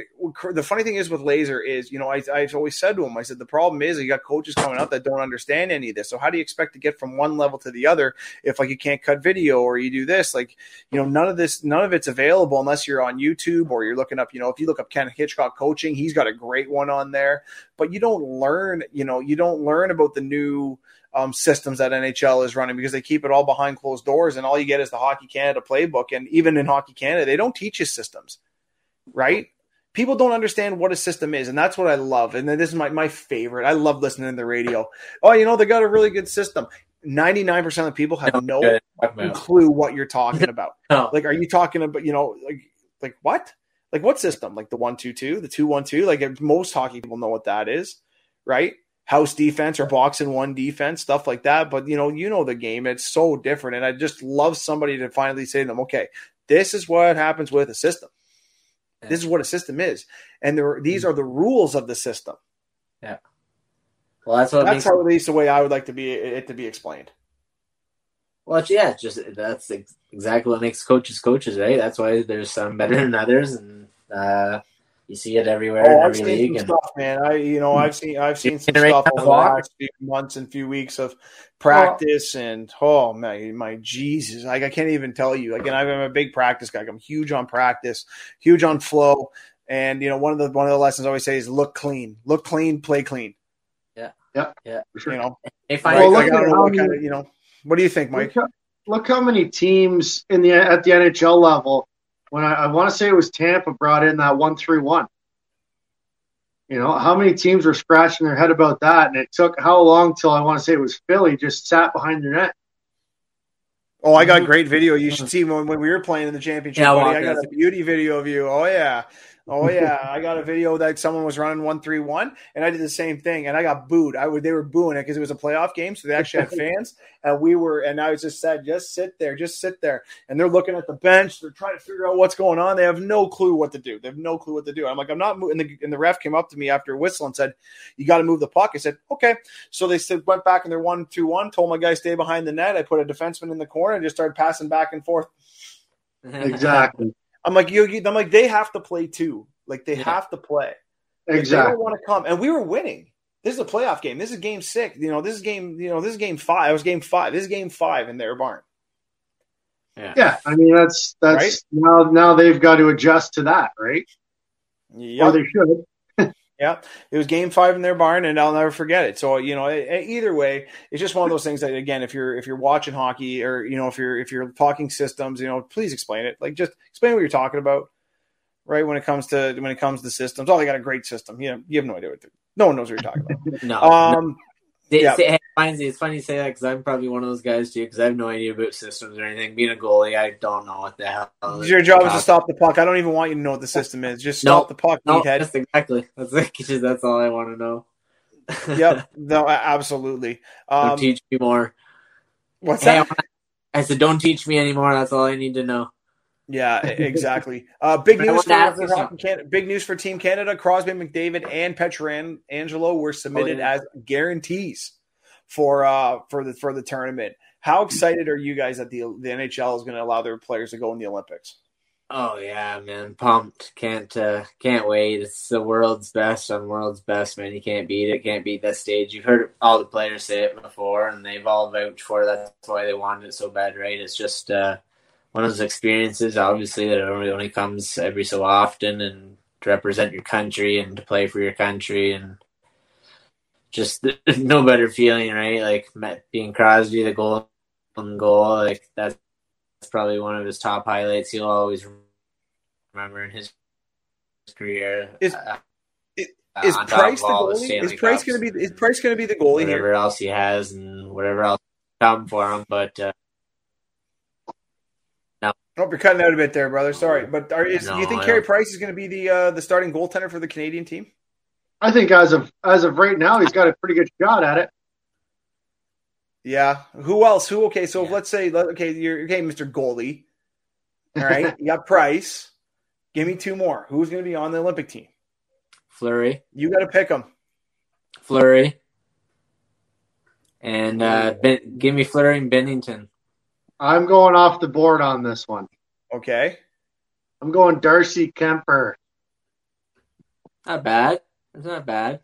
the funny thing is with Laser is, you know, I, I've always said to him, I said, the problem is you got coaches coming out that don't understand any of this. So how do you expect to get from one level to the other if like you can't cut video or you do this? Like, you know, none of this, none of it's available unless you're on YouTube or you're looking up, you know, if you look up Ken Hitchcock coaching, he's got a great one on there. But you don't learn, you know, you don't learn about the new um, systems that NHL is running because they keep it all behind closed doors and all you get is the Hockey Canada playbook. And even in Hockey Canada, they don't teach you systems right? People don't understand what a system is, and that's what I love. And then this is my, my favorite. I love listening to the radio. Oh, you know, they got a really good system. 99% of people have no. Talk clue what you're talking about. No. Like, are you talking about, you know, like, like what? Like what system? Like the one two two, the two one two. Like most hockey people know what that is, right? House defense or box and one defense, stuff like that. But you know, you know the game. It's so different, and I just love somebody to finally say to them, "Okay, this is what happens with a system. This is what a system is, and there, these are the rules of the system." Yeah. Well, that's what That's how at least the way I would like to be it to be explained. Well, it's- yeah, just that's ex- exactly what makes coaches coaches, right? That's why there's some better than others, and uh, you see it everywhere Oh, in I've seen league. some And stuff, man. I, you know, I've seen, I've seen some stuff that over the last few months and few weeks of practice, and oh my, my Jesus, like I can't even tell you. Again, I'm a big practice guy. I'm huge on practice, huge on flow, and you know, one of the one of the lessons I always say is look clean, look clean, play clean. Yeah, yeah, yeah. You know, they right? find Well, like, look I don't know how what kind many- of, you know, what do you think, Mike? Look, how, look how many teams in the at the NHL level. When I, I want to say it was Tampa brought in that one three one. You know how many teams were scratching their head about that, and it took how long till I want to say it was Philly just sat behind their net. Oh, I got great video. You should see when, when we were playing in the championship. Yeah, buddy. I got a beauty video of you. Oh yeah. Oh yeah. I got a video that someone was running one three one, and I did the same thing, and I got booed. I would they were booing it because it was a playoff game, so they actually had fans, and we were, and I was just said, just sit there, just sit there, and they're looking at the bench, they're trying to figure out what's going on. They have no clue what to do. They have no clue what to do. I'm like, I'm not moving. And the, and the ref came up to me after a whistle and said, "You got to move the puck." I said, "Okay." So they said went back in their one two one. Told my guy stay behind the net. I put a defenseman in the corner and just started passing back and forth. Exactly. I'm like, you. I'm like, they have to play too. Like they Yeah. have to play. If They Exactly. don't want to come, and we were winning. This is a playoff game. This is game six. You know, this is game. You know, this is game five. It was game five. This is game five in their barn. Yeah, yeah I mean that's that's Right? now now they've got to adjust to that, right? Yeah. Or they should. Yeah, it was game five in their barn, and I'll never forget it. So you know, either way, it's just one of those things that again, if you're if you're watching hockey or you know if you're if you're talking systems, you know, please explain it. Like just explain what you're talking about, right? When it comes to when it comes to systems, oh, they got a great system. You know, you have no idea what they're, no one knows what you're talking about. No, Um, Say, hey, it's funny you say that because I'm probably one of those guys too. Because I have no idea about systems or anything. Being a goalie, I don't know what the hell. your job is to stop the puck. I don't even want you to know what the system is. Just stop the puck, No, meathead. that's exactly. That's like, just- that's all I want to know. yep. No, absolutely. don't Um, teach me more. what's Hey, that? I said, don't teach me anymore. That's all I need to know. Yeah, exactly. Uh, big news for, to ask for you Hockey Canada. Big news for Team Canada. Crosby, McDavid, and Petran Angelo were submitted Oh, yeah. as guarantees for uh for the for the tournament. How excited are you guys that the the NHL is going to allow their players to go in the Olympics? Oh yeah, man, pumped. Can't uh, can't wait. It's the world's best on world's best, man. You can't beat it. Can't beat that stage. You've heard all the players say it before, and they've all vouched for it. That's why they wanted it so bad, right? It's just uh, one of those experiences, obviously, that only only comes every so often, and to represent your country and to play for your country, and just no better feeling, right? Like being Crosby, the goal, goal, like that's probably one of his top highlights. He'll always remember in his career. Is- uh, is- uh, Is Price the goalie? Is Price going to be is Price going to be the goalie whatever here? else he has and whatever else come for him. But uh, Oh, you're cutting out a bit there, brother. Sorry, but are, is, do you think I Carey. Price is going to be the uh, the starting goaltender for the Canadian team? I think as of as of right now, he's got a pretty good shot at it. Yeah. Who else? Who? Okay, so Yeah. let's say okay, you're okay, Mr. Goalie. All right, you got Price. Give me two more. Who's going to be on the Olympic team? Fleury, You got to pick them. Fleury, and uh, ben, give me Fleury and Binnington. I'm going off the board on this one. Okay. I'm going Darcy Kuemper. Not bad. It's not bad.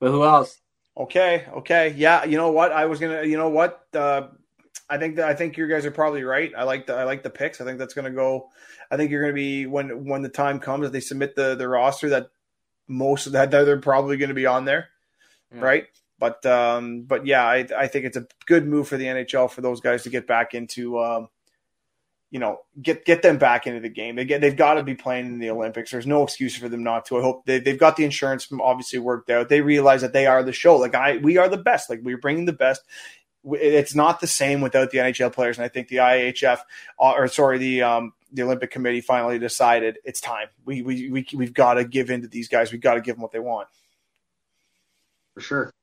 But who else? Okay. Okay. Yeah. You know what? I was gonna. You know what? Uh, I think that I think you guys are probably right. I like the I like the picks. I think that's gonna go. I think you're gonna be when when the time comes that they submit the the roster that most of that they're probably going to be on there, Yeah. right? But um, but yeah, I I think it's a good move for the NHL for those guys to get back into um, you know, get get them back into the game. They get they've got to be playing in the Olympics. There's no excuse for them not to. I hope they, they've got the insurance obviously worked out. They realize that they are the show. Like I, we are the best. Like we're bringing the best. It's not the same without the NHL players, and I think the IHF uh, or sorry the um, the Olympic Committee finally decided it's time. We we we we've got to give in to these guys. We've got to give them what they want. For sure.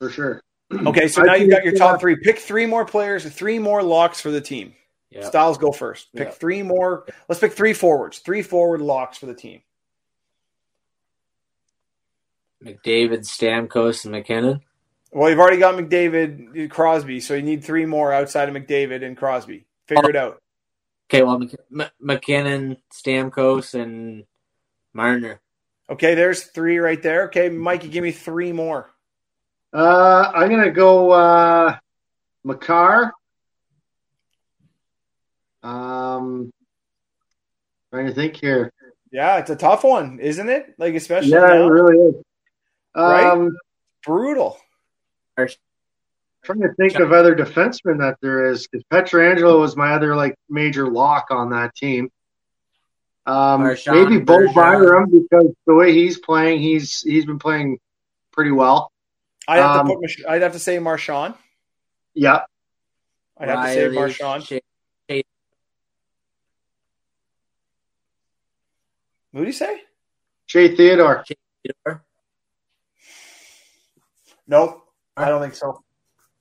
For sure. Okay, so I now you've got your top three. Pick three more players, three more locks for the team. Yeah. Stiles go first. Pick Yeah. three more. Let's pick three forwards. Three forward locks for the team. McDavid, Stamkos, and MacKinnon. Well, you've already got McDavid, Crosby, so you need three more outside of McDavid and Crosby. Figure it out. Okay, well, Mc- MacKinnon, Stamkos, and Marner. Okay, there's three right there. Okay, Mikey, give me three more. Uh, I'm gonna go uh, Makar. Um, trying to think here. Yeah, it's a tough one, isn't it? Like especially Yeah, it really is. Right? Um, brutal. trying to think of other defensemen that there is because Pietrangelo was my other like major lock on that team. Um, Marchand, maybe Bo Byram because the way he's playing, he's he's been playing pretty well. I'd have Um, to put. Mich- I'd have to say Marchand. Yeah, I'd have to say Rielly, Marchand. Shea- Who do you say? Shea Theodore. Theodore. Nope, I don't think so.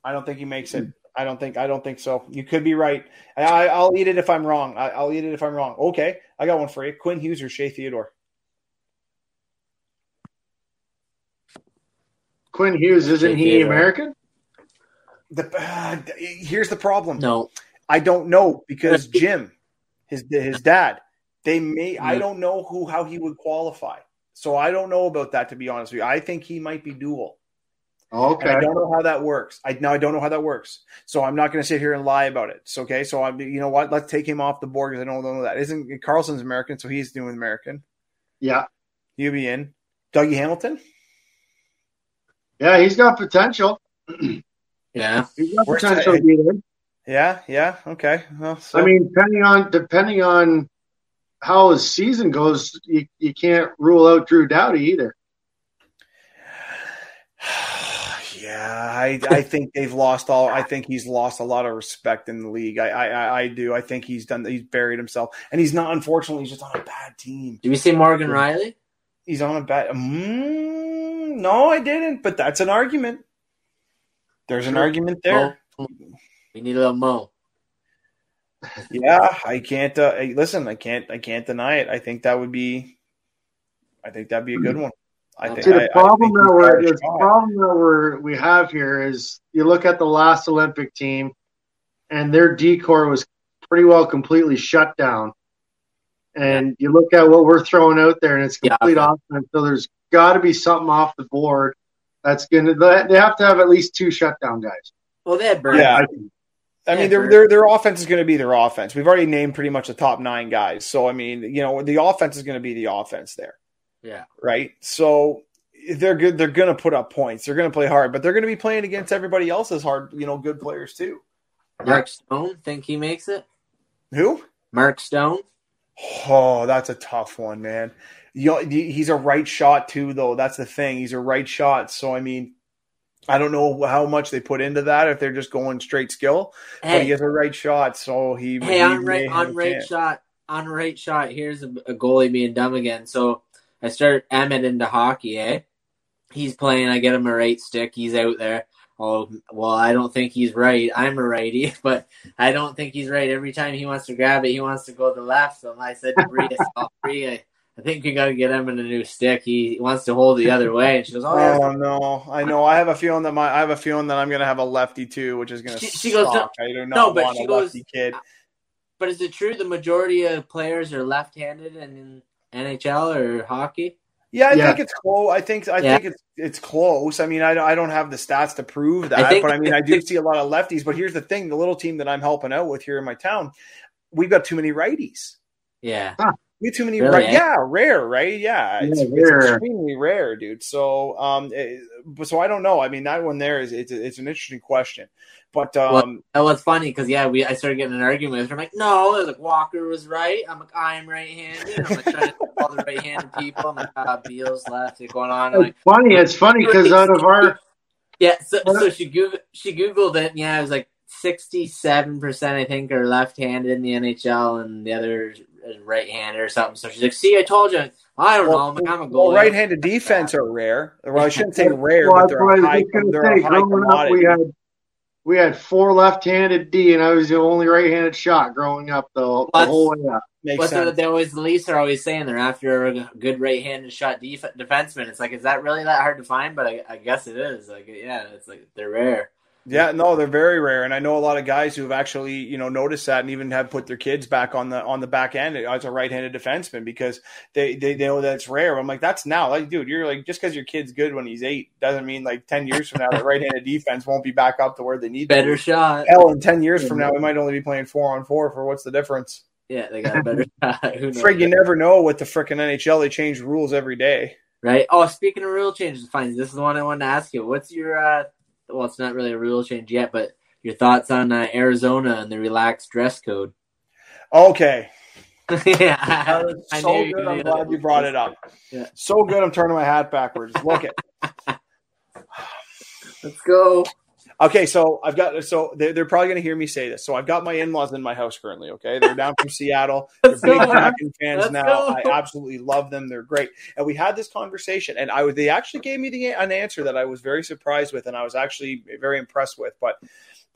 I don't think he makes it. I don't think. I don't think so. You could be right. I, I'll eat it if I'm wrong. I, I'll eat it if I'm wrong. Okay, I got one for you. Quinn Hughes or Shea Theodore. Quinn Hughes, isn't he American? The, uh, here's the problem. No, I don't know because Jim, his his dad, they may. I Mm. don't know who how he would qualify. So I don't know about that to be honest with you. I think he might be dual. And I don't know how that works. I now I don't know how that works. So I'm not going to sit here and lie about it. So, okay. So I'm you know what? Let's take him off the board because I don't know that. Isn't Carlson's American? So he's doing American. Yeah. He'll be in. Dougie Hamilton. Yeah, he's got potential. yeah, He's got Where's potential that- to be there. Yeah. Yeah. Okay. Well, so, I mean, depending on depending on how his season goes, you, you can't rule out Drew Doughty either. yeah. I I think they've lost all. I think he's lost a lot of respect in the league. I I I- I do. I think he's done. He's buried himself, and he's not. Unfortunately, he's just on a bad team. did we say Morgan Rielly? He's on a bad. Mm, no, I didn't. But that's an argument. There's an argument there. Mo. We need a little Mo. Yeah, I can't. Uh, hey, listen, I can't. I can't deny it. I think that would be. I think that'd be a good one. I think. See, the I- I problem think that we're the shot. problem that we're we have here is you look at the last Olympic team, and their decor was pretty well completely shut down. And you look at what we're throwing out there, and it's Yeah. complete offense. So there's got to be something off the board that's gonna. They have to have at least two shutdown guys. Well, they had Burns. Yeah. I. I mean, their, their their offense is going to be their offense. We've already named pretty much the top nine guys. So I mean, you know, the offense is going to be the offense there, yeah. right? So they're good. They're going to put up points. They're going to play hard, but they're going to be playing against everybody else's hard, you know, good players too. Mark Stone, think he makes it? Who? Mark Stone? Oh, that's a tough one, man. You know, he's a right shot too, though. That's the thing. He's a right shot. So I mean, I don't know how much they put into that if they're just going straight skill, but he has a right shot, so he. hey, he on right, on a right chance. shot, on right shot. Here's a, a goalie being dumb again. So I start Emmett into hockey. Eh, he's playing. I get him a right stick. He's out there. Oh well, I don't think he's right. I'm a righty, but I don't think he's right. Every time he wants to grab it, he wants to go to the left. So I said to Bree, I, said, Bree, I, I think we got to get him in a new stick. He wants to hold the other way, and she goes, "Oh, yeah, Oh no, I know. I have a feeling that my I have a feeling that I'm gonna have a lefty too, which is gonna. She- she goes, suck. I do not no, but want she a goes- lefty kid. But is it true the majority of players are left-handed in NHL or hockey? Yeah, I Yeah. think it's close. I think I Yeah. think it's it's close. I mean, I, don't- I don't have the stats to prove that, I but I mean, I do see a lot of lefties. But here's the thing: the little team that I'm helping out with here in my town, we've got too many righties. Yeah. We have too many, Really, right? eh? Yeah, rare, right? Yeah, it's, Yeah, it's extremely rare, dude. So, um, it- but so I don't know. I mean, that one there is it's it's an interesting question, but um, That was funny because yeah, we I started getting an argument with her. I'm like, no, was like Walker was right. I'm like, I'm right-handed. I'm like trying to all the right-handed people. I'm like, ah, Beals left. It's going on. I'm like, funny. It's funny because out of our yeah. So, so she Googled she Googled it. And yeah, it was like 67 percent I think are left-handed in the NHL, and the other is right-handed or something. So she's like, see, I told you. I don't know. I'm like, I'm a well, right-handed defense are rare. Well, I shouldn't say rare, Well, but that's they're what I a was high, they're say. a high Growing up, commodity. we had we had four left-handed D, and I was the only right-handed shot growing up the, the That's- whole way up. Makes What's sense. the, they always the Leafs are always saying they're after a good right-handed shot def- defenseman. It's like, is that really that hard to find? But I, I guess it is. Like, yeah, it's like they're rare. Yeah, no, they're very rare, and I know a lot of guys who have actually, you know, noticed that and even have put their kids back on the on the back end as a right-handed defenseman because they they, they know that it's rare. I'm like, that's now, like, dude, you're like, just because your kid's good when he's eight doesn't mean like ten years from now the right-handed defense won't be back up to where they need Better to. shot. Hell, in ten years from now, we might only be playing four on four for what's the difference? Yeah, they got a better shot. Who knows? Frig, you never know with the freaking NHL. They change rules every day. Right? Oh, speaking of rule changes, fine. This is the one I wanted to ask you. What's your uh well, it's not really a rule change yet, but your thoughts on uh, Arizona and the relaxed dress code? Okay. yeah, I so good. I'm glad you brought it up. Yeah. So good. I'm turning my hat backwards. Look it. Let's go. Okay, so I've got so they're, they're probably going to hear me say this. So I've got my in-laws in my house currently. Okay, they're down from Seattle. They're big. Kraken fans Let's now. go. I absolutely love them. They're great. And we had this conversation, and I was they actually gave me the an answer that I was very surprised with, and I was actually very impressed with. But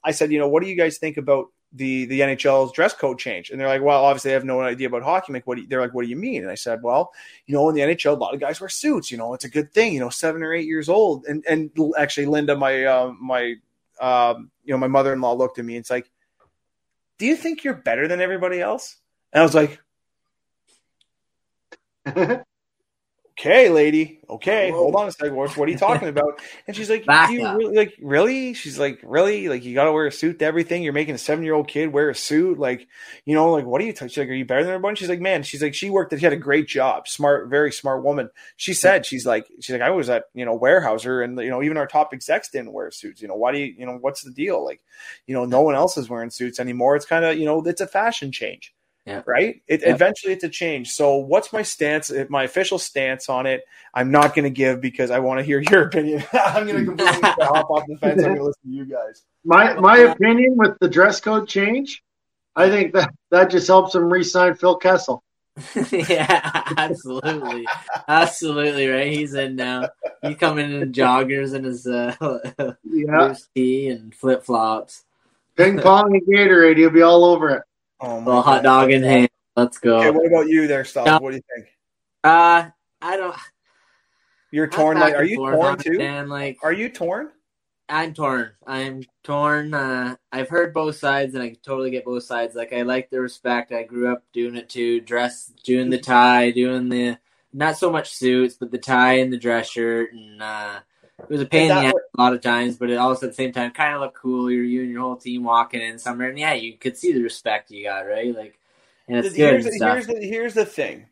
I said, you know, what do you guys think about the the NHL's dress code change? And they're like, well, obviously I have no idea about hockey. Like, what? Do you, they're like, what do you mean? And I said, well, you know, in the NHL, a lot of guys wear suits. You know, it's a good thing. You know, seven or eight years old, and and actually, Linda, my uh, my um, you know, my mother in law looked at me and it's like, do you think you're better than everybody else? And I was like, okay, lady, okay, Whoa. hold on a second. What, what are you talking about? And she's like, Back do you up. really, like, really? She's like, really? Like, you got to wear a suit to everything? You're making a seven year old kid wear a suit? Like, you know, like, what are you? T-? She's like, are you better than everyone? She's like, man, she's like, she worked, that she had a great job, smart, very smart woman. She said, she's like, she's like, I was at, you know, Weyerhaeuser and, you know, even our top execs didn't wear suits. You know, why do you, you know, what's the deal? Like, you know, no one else is wearing suits anymore. It's kind of, you know, it's a fashion change. Yeah. Right. It Yeah. eventually it's a change. So what's my stance? My official stance on it? I'm not going to give because I want to hear your opinion. I'm going to completely hop off the fence. I'm going to listen to you guys. My my opinion with the dress code change, I think that that just helps him re-sign Phil Kessel. yeah, absolutely, absolutely right. He's in now. He's coming in joggers and his uh, Yeah, loose tee and flip flops. ping pong and Gatorade, he'll be all over it. Oh my Little hot God. dog in hand. Let's go. Okay, what about you there? Yeah. What do you think? Uh, I don't. You're torn. Like, are you torn it, too? Man, like Are you torn? I'm torn. I'm torn. Uh, I've heard both sides, and I totally get both sides. Like I like the respect. I grew up doing it too. Dress, doing the tie, doing the not so much suits, but the tie and the dress shirt, and uh, it was a pain in the ass a lot of times. But it also at the same time kind of looked cool. You're you and your whole team walking in somewhere, and yeah, you could see the respect you got, right? Like, and it's good here's, and the, stuff. here's, the, here's the thing.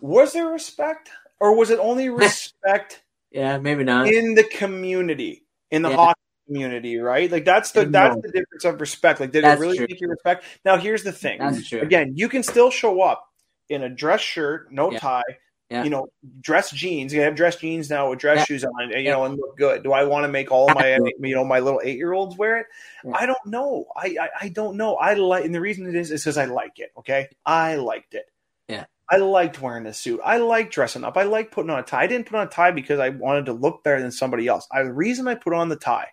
Was there respect, or was it only respect yeah, maybe not. in the community, in the Yeah. hockey community, right? Like that's the that's the difference of respect. Like, did That's it really true. make you respect? Now, here's the thing. That's true. Again, you can still show up in a dress shirt, no Yeah. tie, Yeah. you know, dress jeans. You have dress jeans now with dress Yeah. shoes on, and, you know, and look good. Do I want to make all my, you know, my little eight year olds wear it? Yeah. I don't know. I, I I don't know. I like, and the reason it is is because I like it. Okay, I liked it. Yeah. I liked wearing a suit. I like dressing up. I like putting on a tie. I didn't put on a tie because I wanted to look better than somebody else. I, the reason I put on the tie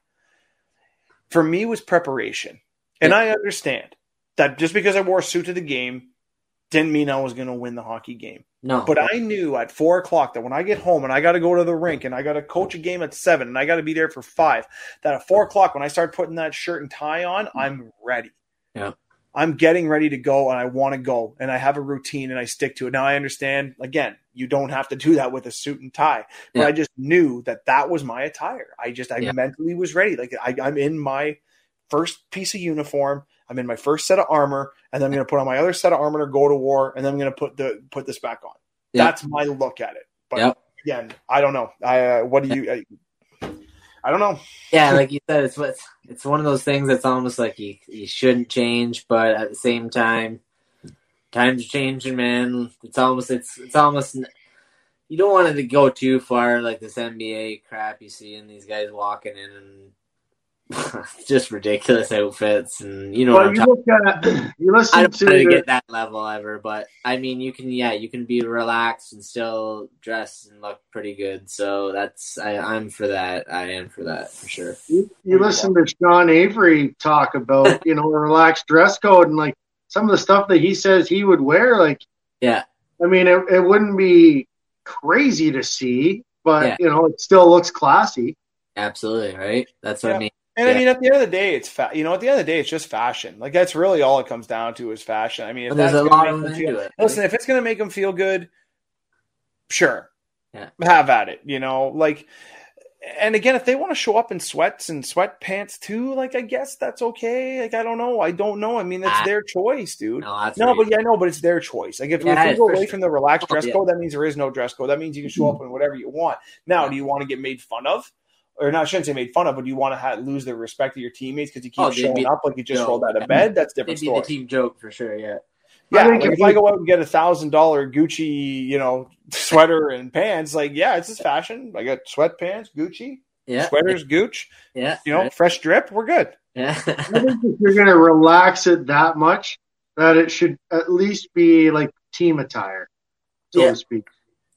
for me was preparation. And. I understand that just because I wore a suit to the game didn't mean I was going to win the hockey game. No, But I knew at four o'clock that when I get home and I got to go to the rink and I got to coach a game at seven and I got to be there for five, that at four o'clock when I start putting that shirt and tie on, hmm. I'm ready. Yeah. I'm getting ready to go and I want to go and I have a routine and I stick to it. Now I understand again, you don't have to do that with a suit and tie, but Yeah. I just knew that that was my attire. I just, I Yeah. mentally was ready. Like I, I'm in my first piece of uniform. I'm in my first set of armor, and then I'm going to put on my other set of armor to go to war, and then I'm going to put the put this back on. That's my look at it. But Yep. again, I don't know. I uh, what do you? I, I don't know. yeah, like you said, it's what it's one of those things that's almost like you you shouldn't change, but at the same time, times are changing, man. It's almost it's it's almost you don't want it to go too far, like this NBA crap you see, and these guys walking in and just ridiculous outfits, and you know Well, I'm you look uh, at you I listen don't to want to the- get that level ever, but I mean, you can, yeah, you can be relaxed and still dress and look pretty good. So that's, I, I'm for that. I am for that for sure. you, you listen to Sean Avery talk about you know a relaxed dress code and like some of the stuff that he says he would wear. Like, Yeah. I mean, it, it wouldn't be crazy to see, but Yeah. you know, it still looks classy. Absolutely, right? That's what Yeah. I mean. And I mean, at the end of the day, it's fa- you know, at the end of the day, it's just fashion. Like that's really all it comes down to is fashion. I mean, if there's that's a lot of feel- it. Listen, if it's going to make them feel good, sure, Yeah. have at it. You know, like, and again, if they want to show up in sweats and sweatpants too, like I guess that's okay. Like I don't know, I don't know. I mean, that's Ah. their choice, dude. No, No, but yeah, no, but it's their choice. Like if, Yeah, if we go away sure. from the relaxed Oh, dress yeah. code, that means there is no dress code. That means you can show up in whatever you want. Now, Yeah. do you want to get made fun of? Or not, I shouldn't say made fun of, but do you want to ha- lose the respect of your teammates because you keep Oh, showing be- up like you just no. rolled out of bed? That's a They'd different be story. the team joke for sure. Yeah. Yeah, I think like if if I go out and get a thousand dollar Gucci, you know, sweater and pants, like yeah, it's just fashion. I got sweatpants, Gucci. Yeah. sweaters, gooch, Yeah. you know, right. fresh drip, we're good. Yeah. I think if you're going to relax it that much, that it should at least be like team attire, so Yeah. to speak.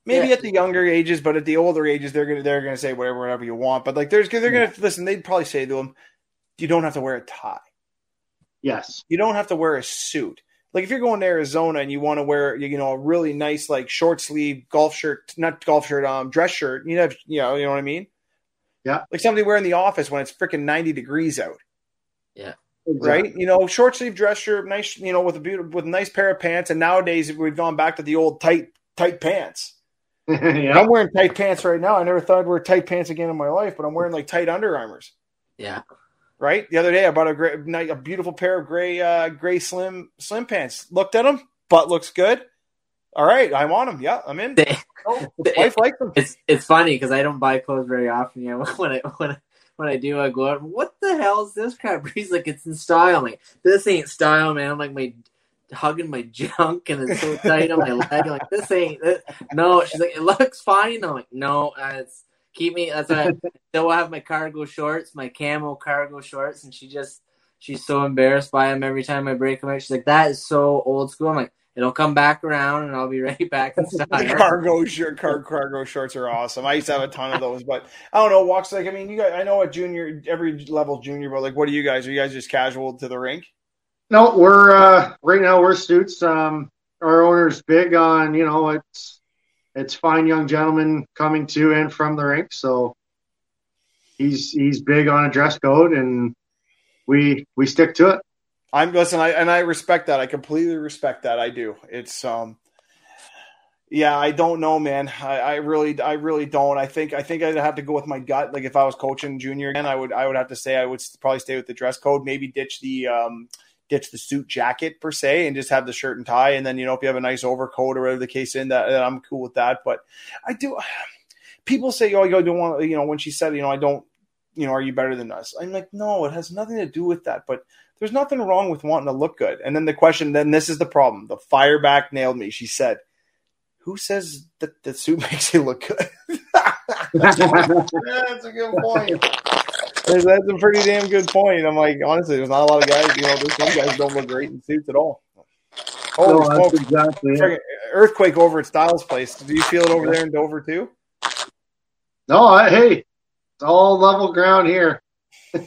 Maybe Yeah. at the younger ages, but at the older ages, they're gonna they're gonna say whatever whatever you want. But like, there's they're gonna listen. They'd probably say to them, "You don't have to wear a tie. Yes. You don't have to wear a suit." Like if you're going to Arizona and you want to wear, you know, a really nice like short sleeve golf shirt, not golf shirt, um, dress shirt. You have, you know, you know what I mean? Yeah. Like somebody wear in the office when it's freaking ninety degrees out. Exactly. right? You know, short sleeve dress shirt, nice, you know, with a beautiful, with a nice pair of pants. And nowadays, we've gone back to the old tight, tight pants. yeah. I'm wearing tight pants right now. I never thought I'd wear tight pants again in my life, but I'm wearing like tight Under Armours. yeah. Right? The other day, I bought a great, a beautiful pair of gray, uh, gray slim, slim pants. Looked at them, butt looks good. All right, I want them. Yeah, I'm in. They- Oh, wife likes them. It's it's funny because I don't buy clothes very often. Yeah, when I when I, when I do, I go out. What the hell is this crap? He's like, it's in style. I'm like, this ain't style, man. I'm like, my hugging my junk and it's so tight on my leg. I'm like, this ain't. This. No, she's like, it looks fine. I'm like, no, it's keep me. That's why I still have my cargo shorts, my camo cargo shorts, and she just she's so embarrassed by them every time I break them out. She's like, that is so old school. I'm like, it'll come back around and I'll be ready back in The style. cargo shirt, car, cargo shorts are awesome. I used to have a ton of those, but I don't know. Walks like I mean, you guys. I know at junior, every level junior, but like, what are you guys? Are you guys just casual to the rink? No, we're uh, right now we're suits. Um, our owner's big on you know it's it's fine young gentlemen coming to and from the rink, so he's he's big on a dress code, and we we stick to it. I'm listen, I and I respect that. I completely respect that. I do. It's um yeah, I don't know, man. I, I really I really don't. I think I think I'd have to go with my gut. Like if I was coaching junior again, I would I would have to say I would probably stay with the dress code, maybe ditch the um ditch the suit jacket per se and just have the shirt and tie and then you know if you have a nice overcoat or whatever the case in that I'm cool with that. But I do people say, Oh, you don't want you know, when she said, you know, I don't you know, are you better than us? I'm like, no, it has nothing to do with that. But there's nothing wrong with wanting to look good. And then the question, then this is the problem. The fireback nailed me. She said, "Who says that the suit makes you look good?" That's a good point. That's a pretty damn good point. I'm like, honestly, there's not a lot of guys. You know, there's some guys don't look great in suits at all. Holy No, exactly it. Earthquake over at Stiles Place. Do you feel it over there in Dover too? No, I, hey, it's all level ground here.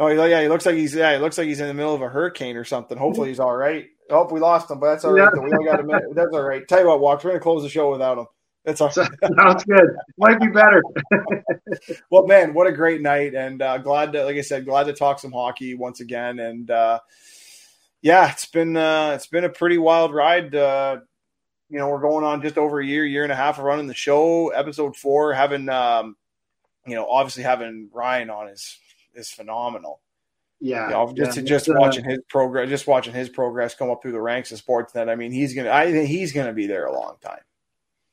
Oh yeah, he looks like he's yeah, he looks like he's in the middle of a hurricane or something. Hopefully he's all right. Oh, we lost him, but that's all right. Yeah. though. We only got a minute. That's all right. Tell you what, Walks, we're gonna close the show without him. That's all. Sounds good. Might be better. Well, man, what a great night, and uh, glad to, like I said, glad to talk some hockey once again. And uh, yeah, it's been uh, it's been a pretty wild ride. Uh, you know, we're going on just over a year, year and a half of running the show. Episode four, having um, you know, obviously having Ryan on is is phenomenal. Yeah, You know, just yeah, just uh, watching his progress, just watching his progress come up through the ranks of sports. Sportsnet. I mean, he's gonna, I think he's gonna be there a long time.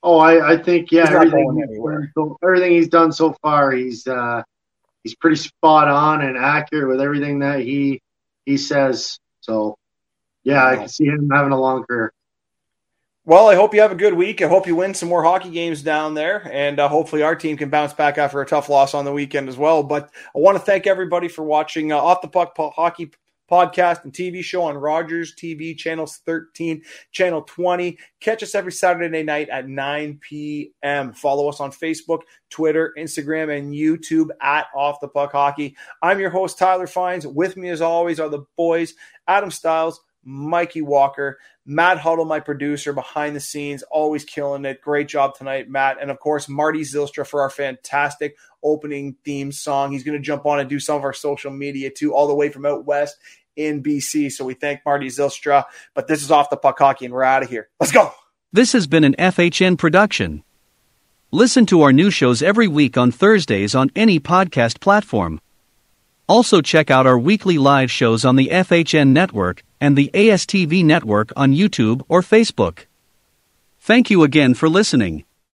Oh, I, I think yeah, everything he's done so, everything he's done so far, he's uh, he's pretty spot on and accurate with everything that he he says. So yeah, I can see him having a long career. Well, I hope you have a good week. I hope you win some more hockey games down there, and uh, hopefully our team can bounce back after a tough loss on the weekend as well. But I want to thank everybody for watching uh, Off the Puck Hockey podcast and TV show on Rogers TV, channels 13, channel 20. Catch us every Saturday night at 9 p.m. Follow us on Facebook, Twitter, Instagram, and YouTube at Off the Puck Hockey. I'm your host, Tyler Fines. With me, as always, are the boys, Adam Stiles, Mikey Walker, Matt Huddle, my producer behind the scenes, always killing it. Great job tonight, Matt. And of course, Marty Zilstra for our fantastic opening theme song. He's going to jump on and do some of our social media too, all the way from out west in BC. So we thank Marty Zilstra. But this is off the puck hockey, and we're out of here. Let's go. This has been an FHN production. Listen to our new shows every week on Thursdays on any podcast platform. Also, check out our weekly live shows on the FHN network and the ASTV network on YouTube or Facebook. Thank you again for listening.